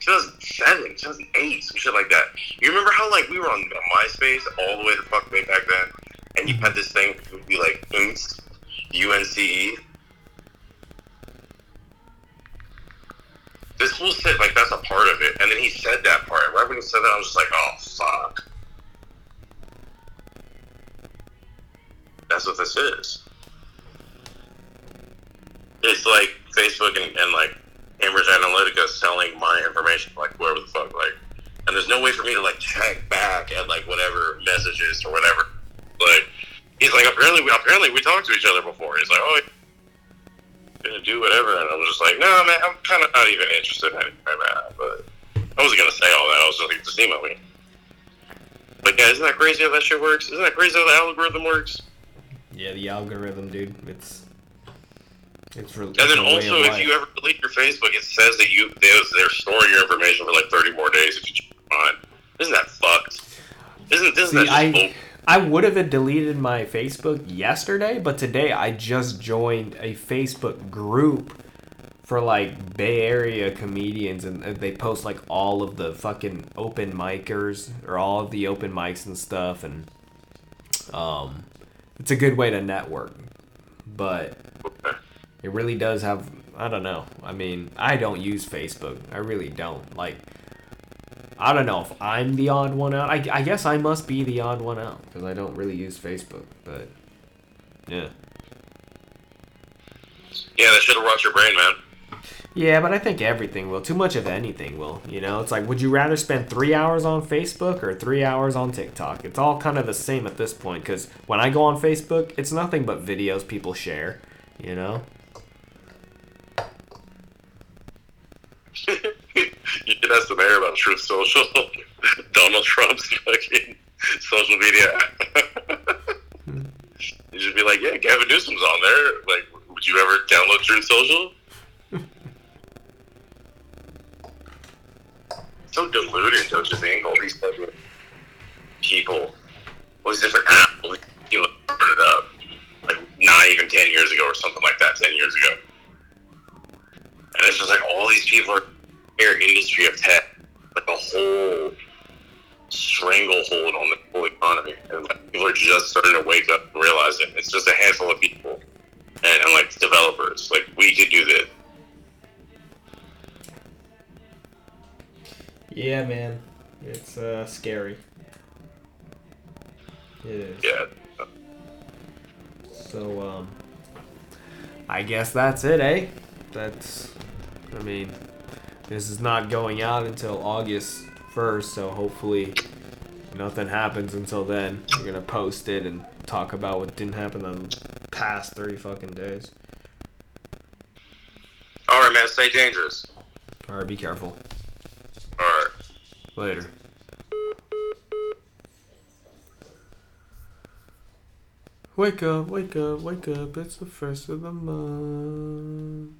[SPEAKER 4] 2007, 2008, some shit like that. You remember how like we were on MySpace all the way the fuck way back then, and you hmm. had this thing that would be like UNCE, UNCE. This fool said like that's a part of it, and then he said that part. Right when he said that, I was just like, oh fuck. That's what this is. It's like Facebook and, and like Cambridge Analytica selling my information, like whoever the fuck, like, and there's no way for me to like check back at like whatever messages or whatever. But he's like, apparently, we apparently we talked to each other before. He's like, oh, gonna do whatever, and I was just like, no, man, I'm kind of not even interested in anything right now. But I wasn't gonna say all that. I was just like, just email me. But yeah, isn't that crazy how that shit works? Isn't that crazy how the algorithm works?
[SPEAKER 3] Yeah, the algorithm, dude. It's it's really.
[SPEAKER 4] And then also, if you ever delete your Facebook, it says that you they're, they're storing your information for like 30 more days if you your mind. Isn't that fucked? Isn't, isn't
[SPEAKER 3] See,
[SPEAKER 4] that
[SPEAKER 3] I
[SPEAKER 4] bull-
[SPEAKER 3] I would have deleted my Facebook yesterday, but today I just joined a Facebook group for like Bay Area comedians, and and they post like all of the fucking open micers or all of the open mics and stuff, and um, it's a good way to network, but it really does have. I don't know. I mean, I don't use Facebook. I really don't. Like, I don't know if I'm the odd one out. I, I guess I must be the odd one out because I don't really use Facebook. But yeah,
[SPEAKER 4] Yeah, that should have rot your brain, man.
[SPEAKER 3] Yeah. But I think everything will. Too much of anything will. You know, it's like, would you rather spend three hours on Facebook or three hours on TikTok? It's all kind of the same at this point. Because when I go on Facebook, it's nothing but videos people share. You know. [LAUGHS]
[SPEAKER 4] you should ask the mayor about Truth Social, [LAUGHS] Donald Trump's fucking social media. Hmm. [LAUGHS] you should be like, yeah, Gavin Newsom's on there. Like, would you ever download Truth Social? So deluded, don't you think? All these fucking people, all these different apps, you know, it up. Like, not even 10 years ago or something like that, 10 years ago. And it's just like all these people are in industry of tech, like a whole stranglehold on the whole economy. And like, people are just starting to wake up and realize it. It's just a handful of people and, and like developers. Like we could do this.
[SPEAKER 3] Yeah, man. It's uh, scary. It is.
[SPEAKER 4] Yeah.
[SPEAKER 3] So, um, I guess that's it, eh? That's, I mean, this is not going out until August 1st, so hopefully nothing happens until then. We're gonna post it and talk about what didn't happen the past 30 fucking days.
[SPEAKER 4] All right, man. Stay dangerous.
[SPEAKER 3] Alright, be careful.
[SPEAKER 4] All right.
[SPEAKER 3] Later. Wake up, wake up, wake up, it's the first of the month.